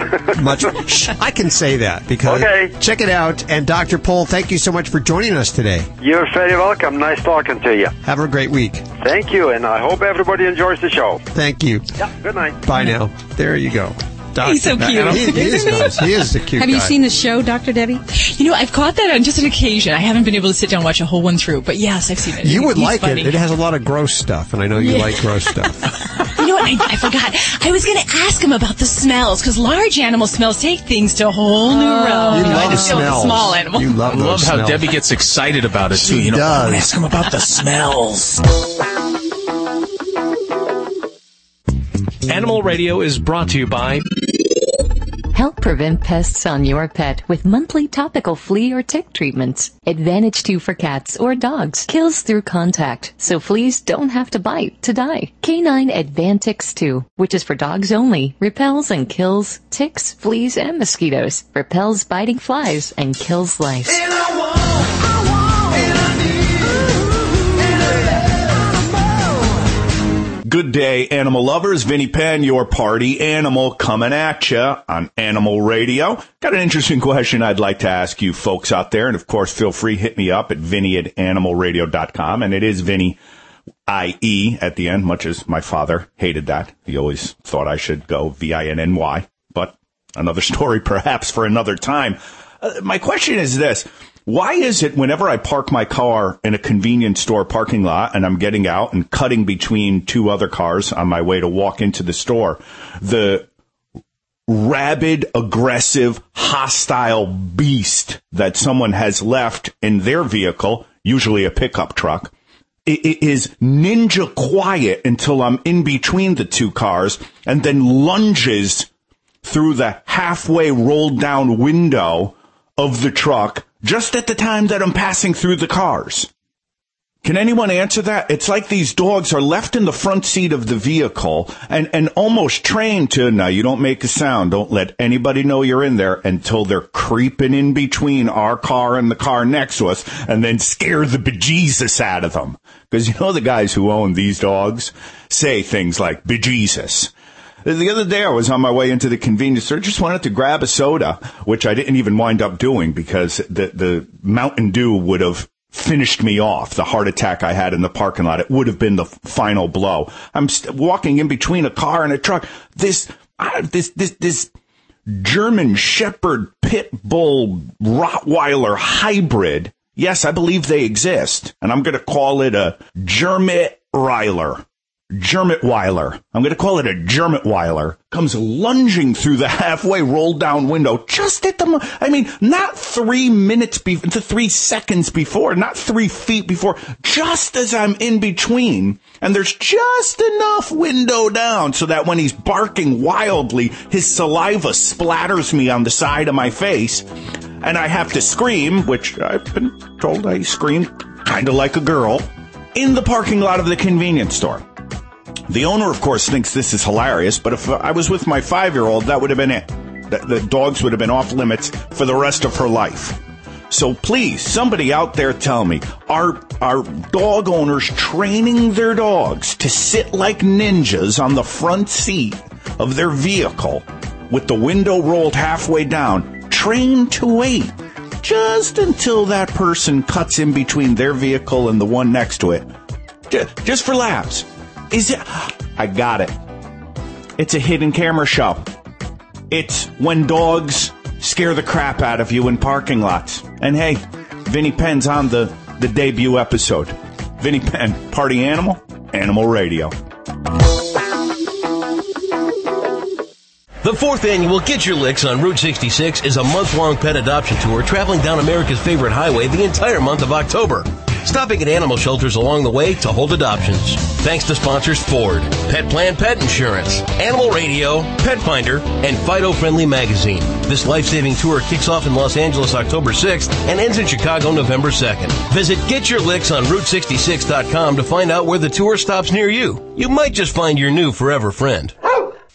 <laughs> Much. Shh, I can say that because Okay. check it out. And Dr. Pol, thank you so much for joining us today. You're very welcome. Nice talking to you. Have a great week. Thank you, and I hope everybody enjoys the show. Thank you. Yeah, good night. Bye now. There you go. Doctor, He's so cute. He, he is nice. He is a cute Have you seen the show, Dr. Debbie? You know, I've caught that on just an occasion. I haven't been able to sit down and watch a whole one through, but yes, I've seen it. You would He's like funny. it. It has a lot of gross stuff, and I know you Yeah. like gross <laughs> stuff. You know what? I, I forgot. I was going to ask him about the smells because large animal smells take things to a whole new oh. realm. Oh. You know, I love just feel with the smells. small animal. You love I love those how smells. Debbie gets excited about it too. She You know, does. I'm ask him about the smells. Animal Radio is brought to you by Help prevent pests on your pet with monthly topical flea or tick treatments. Advantage 2 for cats or dogs. Kills through contact, so fleas don't have to bite to die. Canine Advantix 2, which is for dogs only, repels and kills ticks, fleas, and mosquitoes. Repels biting flies and kills lice. Good day, animal lovers. Vinny Penn, your party animal, coming at you on Animal Radio. Got an interesting question I'd like to ask you folks out there. And of course, feel free, hit me up at Vinny at animalradio.com. And it is Vinny, I-E at the end, much as my father hated that. He always thought I should go V-I-N-N-Y. But another <laughs> story perhaps for another time. Uh, my question is this. Why is it whenever I park my car in a convenience store parking lot and I'm getting out and cutting between two other cars on my way to walk into the store, the rabid, aggressive, hostile beast that someone has left in their vehicle, usually a pickup truck, it is ninja quiet until I'm in between the two cars and then lunges through the halfway rolled down window of the truck just at the time that I'm passing through the cars. Can anyone answer that? It's like these dogs are left in the front seat of the vehicle and, and almost trained to, now you don't make a sound. Don't let anybody know you're in there until they're creeping in between our car and the car next to us and then scare the bejesus out of them. Cause you know the guys who own these dogs say things like bejesus. The other day I was on my way into the convenience store, just wanted to grab a soda, which I didn't even wind up doing because the, the Mountain Dew would have finished me off. The heart attack I had in the parking lot. It would have been the final blow. I'm st- walking in between a car and a truck. This, this, this, this German Shepherd Pit Bull Rottweiler hybrid. Yes, I believe they exist. And I'm going to call it a Germit Reiler. Germitweiler. I'm going to call it a Germitweiler. Comes lunging through the <laughs> halfway rolled down window just at the, I mean, not three minutes before, to three seconds before, not three feet before, just as I'm in between. And there's just enough window down so that when he's barking wildly, his saliva splatters me on the side of my face. And I have to scream, which I've been told I scream kind of like a girl, in the parking lot of the convenience store. The owner, of course, thinks this is hilarious, but if I was with my five year old, that would have been it. The, the dogs would have been off limits for the rest of her life. So please, somebody out there tell me, are, are dog owners training their dogs to sit like ninjas on the front seat of their vehicle with the window rolled halfway down, trained to wait just until that person cuts in between their vehicle and the one next to it? Just for laughs. Is it? I got it. It's a hidden camera show. It's when dogs scare the crap out of you in parking lots. And hey, Vinny Penn's on the, the debut episode. Vinny Penn, party animal, animal radio. The fourth annual Get Your Licks on Route 66 is a month-long pet adoption tour traveling down America's favorite highway the entire month of October. Stopping at animal shelters along the way to hold adoptions. Thanks to sponsors Ford, Petplan Pet Insurance, Animal Radio, Petfinder, and Fido Friendly Magazine. This life-saving tour kicks off in Los Angeles October 6th and ends in Chicago November 2nd. Visit Get Your Licks on Route66.com to find out where the tour stops near you. You might just find your new forever friend.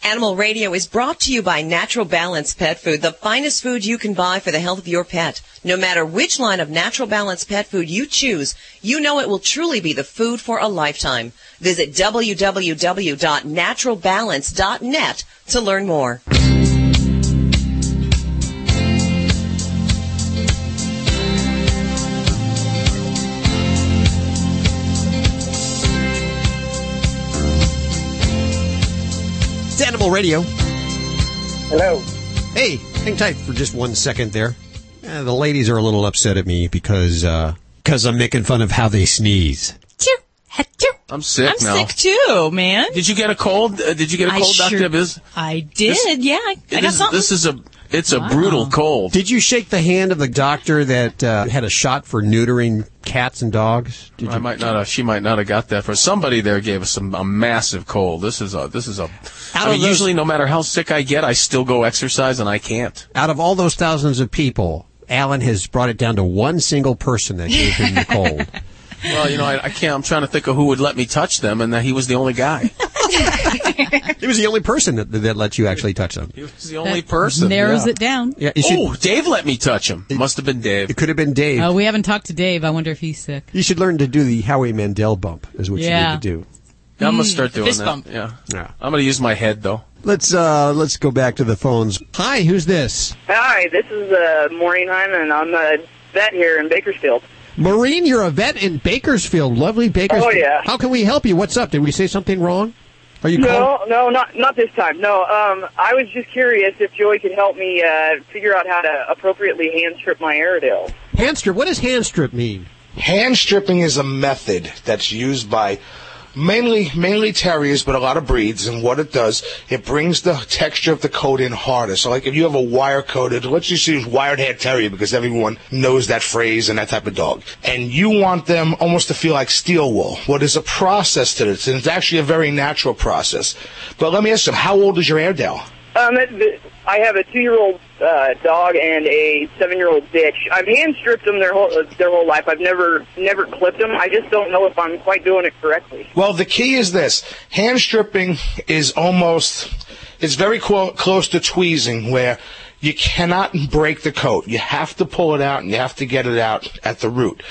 Animal Radio is brought to you by Natural Balance Pet Food, the finest food you can buy for the health of your pet. No matter which line of Natural Balance Pet Food you choose, you know it will truly be the food for a lifetime. Visit www.naturalbalance.net to learn more. Animal Radio. Hello. Hey, hang tight for just one second there. Uh, the ladies are a little upset at me because uh, cause I'm making fun of how they sneeze. I'm sick I'm now. sick too, man. Did you get a cold? Uh, did you get a I cold, sure- Doctor Biz? I did. This- yeah, I, I got this, something. this is a it's a Wow. brutal cold. Did you shake the hand of the doctor that uh, had a shot for neutering cats and dogs? Did I you? might not. Have, she might not have got that for somebody. There gave us some a massive cold. This is a. This is a. Out I of mean, those- usually, no matter how sick I get, I still go exercise, and I can't. Out of all those thousands of people, Alan has brought it down to one single person that gave him the cold. <laughs> Well, you know, I, I can't. I'm trying to think of who would let me touch them, and that he was the only guy. <laughs> <laughs> he was the only person that, that let you actually touch them. He was the only person. narrows yeah. it down. Yeah, you should- oh, Dave let me touch him. It, Must have been Dave. It could have been Dave. Oh, we haven't talked to Dave. I wonder if he's sick. You should learn to do the Howie Mandel bump, is what Yeah. you need to do. I'm gonna start doing fist that. bump. Yeah. Yeah. I'm gonna use my head though. Let's uh let's go back to the phones. Hi, who's this? Hi, this is uh, Maureen Hyman. I'm a vet here in Bakersfield. Maureen, you're a vet in Bakersfield. Lovely Bakersfield. Oh, yeah. How can we help you? What's up? Did we say something wrong? Are you no, calling? no, not not this time. No, um, I was just curious if Joey could help me uh, figure out how to appropriately hand strip my Airedale. Hand strip. What does hand strip mean? Hand stripping is a method that's used by mainly mainly terriers, but a lot of breeds. And what it does, it brings the texture of the coat in harder. So, like if you have a wire coated, let's just use wired hair terrier because everyone knows that phrase and that type of dog. And you want them almost to feel like steel wool. Well, there's a process to this, and it's actually a very natural process. But let me ask you, how old is your Airedale? Um, it- the- I have a two-year-old uh, dog and a seven-year-old bitch. I've hand stripped them their whole uh, their whole life. I've never never clipped them. I just don't know if I'm quite doing it correctly. Well, the key is this: hand stripping is almost it's very clo- close to tweezing, where you cannot break the coat. You have to pull it out and you have to get it out at the root.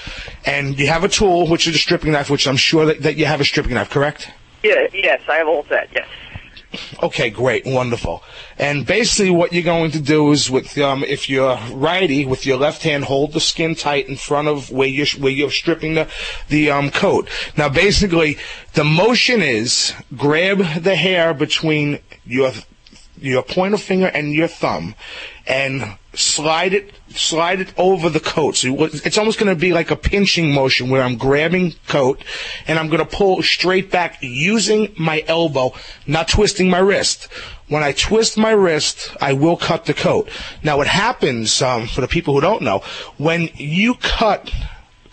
And you have a tool, which is a stripping knife, which I'm sure that, that you have a stripping knife, correct? Yeah, yes, I have a whole set. Yes. Okay, great, wonderful. And basically, what you're going to do is, with um, if you're righty, with your left hand, hold the skin tight in front of where you're where you're stripping the the um, coat. Now, basically, the motion is grab the hair between your your pointer finger and your thumb, and slide it slide it over the coat. So it's almost going to be like a pinching motion where I'm grabbing coat and I'm going to pull straight back using my elbow, not twisting my wrist. When I twist my wrist, I will cut the coat. Now, what happens um, for the people who don't know, when you cut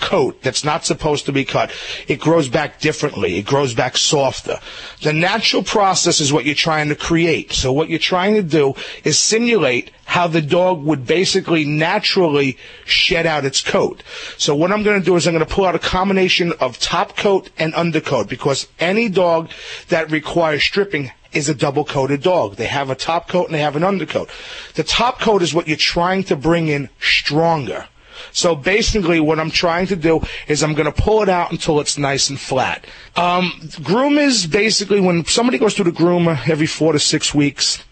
coat that's not supposed to be cut, it grows back differently. It grows back softer. The natural process is what you're trying to create. So what you're trying to do is simulate how the dog would basically naturally shed out its coat. So what I'm going to do is I'm going to pull out a combination of top coat and undercoat because any dog that requires stripping is a double coated dog. They have a top coat and they have an undercoat. The top coat is what you're trying to bring in stronger. So basically, what I'm trying to do is I'm going to pull it out until it's nice and flat. Um, groom is basically when somebody goes through the groomer every four to six weeks.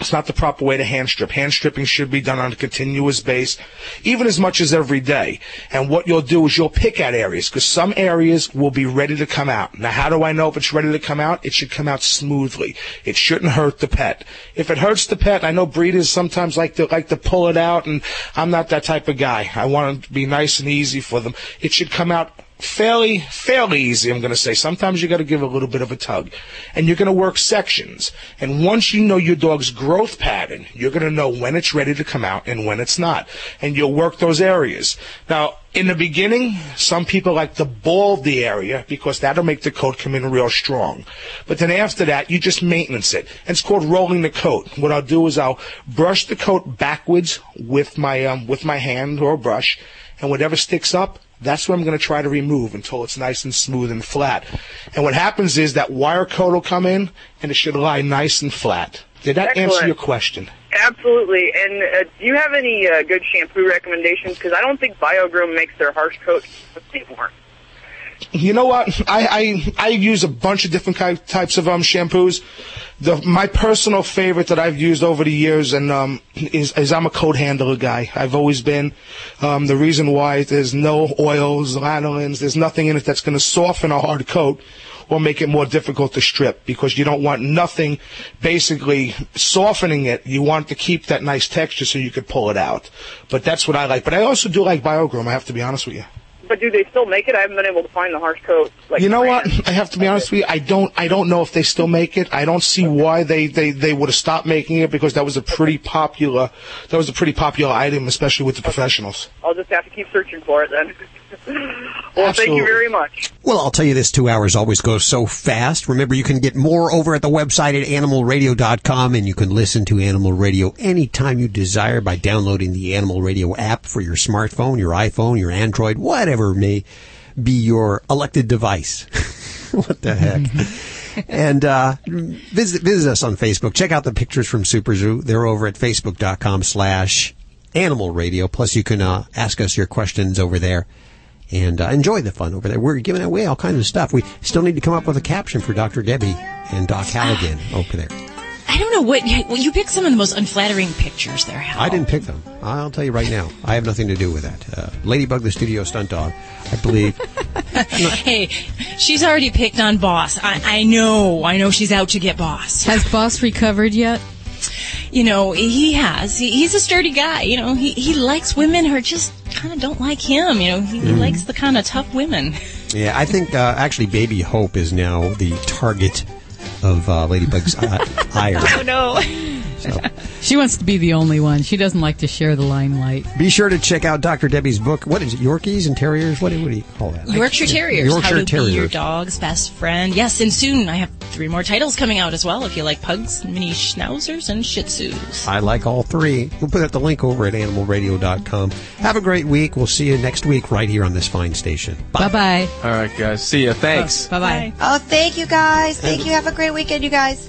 It's not the proper way to hand strip. Hand stripping should be done on a continuous base, even as much as every day. And what you'll do is you'll pick at areas, because some areas will be ready to come out. Now, how do I know if it's ready to come out? It should come out smoothly. It shouldn't hurt the pet. If it hurts the pet, I know breeders sometimes like to like to pull it out, and I'm not that type of guy. I want it to be nice and easy for them. It should come out fairly fairly easy i'm going to say. Sometimes you got to give a little bit of a tug and you're going to work sections. And once you know your dog's growth pattern you're going to know when it's ready to come out and when it's not. And you'll work those areas. Now in the beginning some people like to bald the area because that'll make the coat come in real strong. But then after that you just maintenance it. And it's called rolling the coat. What i'll do is i'll brush the coat backwards with my um, with my hand or brush and whatever sticks up that's what I'm going to try to remove until it's nice and smooth and flat. And what happens is that wire coat will come in and it should lie nice and flat. Did that answer your question? Absolutely. And uh, do you have any uh, good shampoo recommendations? Because I don't think BioGroom makes their harsh coat anymore. You know what? I, I, I use a bunch of different types of um, shampoos. The, my personal favorite that I've used over the years and um, is, is I'm a coat handler guy. I've always been. Um, the reason why there's no oils, lanolins, there's nothing in it that's going to soften a hard coat or make it more difficult to strip because you don't want nothing basically softening it. You want to keep that nice texture so you could pull it out. But that's what I like. But I also do like Biogroom, I have to be honest with you. But do they still make it? I haven't been able to find the harsh coat. Like you know what? I have to be honest with you. I don't. I don't know if they still make it. I don't see why they, they, they would have stopped making it because that was a pretty popular. That was a pretty popular item, especially with the professionals. I'll just have to keep searching for it then. Well, thank you very much. Well, I'll tell you this two hours always goes so fast. Remember, you can get more over at the website at animalradio.com and you can listen to Animal Radio anytime you desire by downloading the Animal Radio app for your smartphone, your iPhone, your Android, whatever may be your elected device. <laughs> what the heck? <laughs> and uh, visit visit us on Facebook. Check out the pictures from SuperZoo. They're over at facebook.com slash animal radio. Plus, you can uh, ask us your questions over there and uh, enjoy the fun over there. We're giving away all kinds of stuff. We still need to come up with a caption for Dr. Debbie and Doc Halligan over there. I don't know what you, well, you picked some of the most unflattering pictures there. Hal. I didn't pick them. I'll tell you right now. I have nothing to do with that. Uh, Ladybug, the studio stunt dog, I believe. <laughs> hey, she's already picked on Boss. I, I know. I know she's out to get Boss. Has Boss recovered yet? You know, he has. He, he's a sturdy guy. You know, he, he likes women who are just kind of don't like him. You know, he, he Mm. likes the kind of tough women. Yeah, I think uh, actually Baby Hope is now the target of uh, Ladybug's uh, <laughs> ire. Oh no. <laughs> She wants to be the only one. She doesn't like to share the limelight. Be sure to check out Dr. Debbie's book. What is it? Yorkies and Terriers? What do, what do you call that? Yorkshire Terriers. Yorkshire How to Terriers. be your dog's best friend. Yes, and soon I have three more titles coming out as well. If you like pugs, mini schnauzers, and Shih Tzus. I like all three. We'll put out the link over at animalradio.com. Have a great week. We'll see you next week right here on this fine station. Bye bye. All right, guys. See ya. Thanks. Bye bye. Oh, thank you guys. Thank you. Have a great weekend, you guys.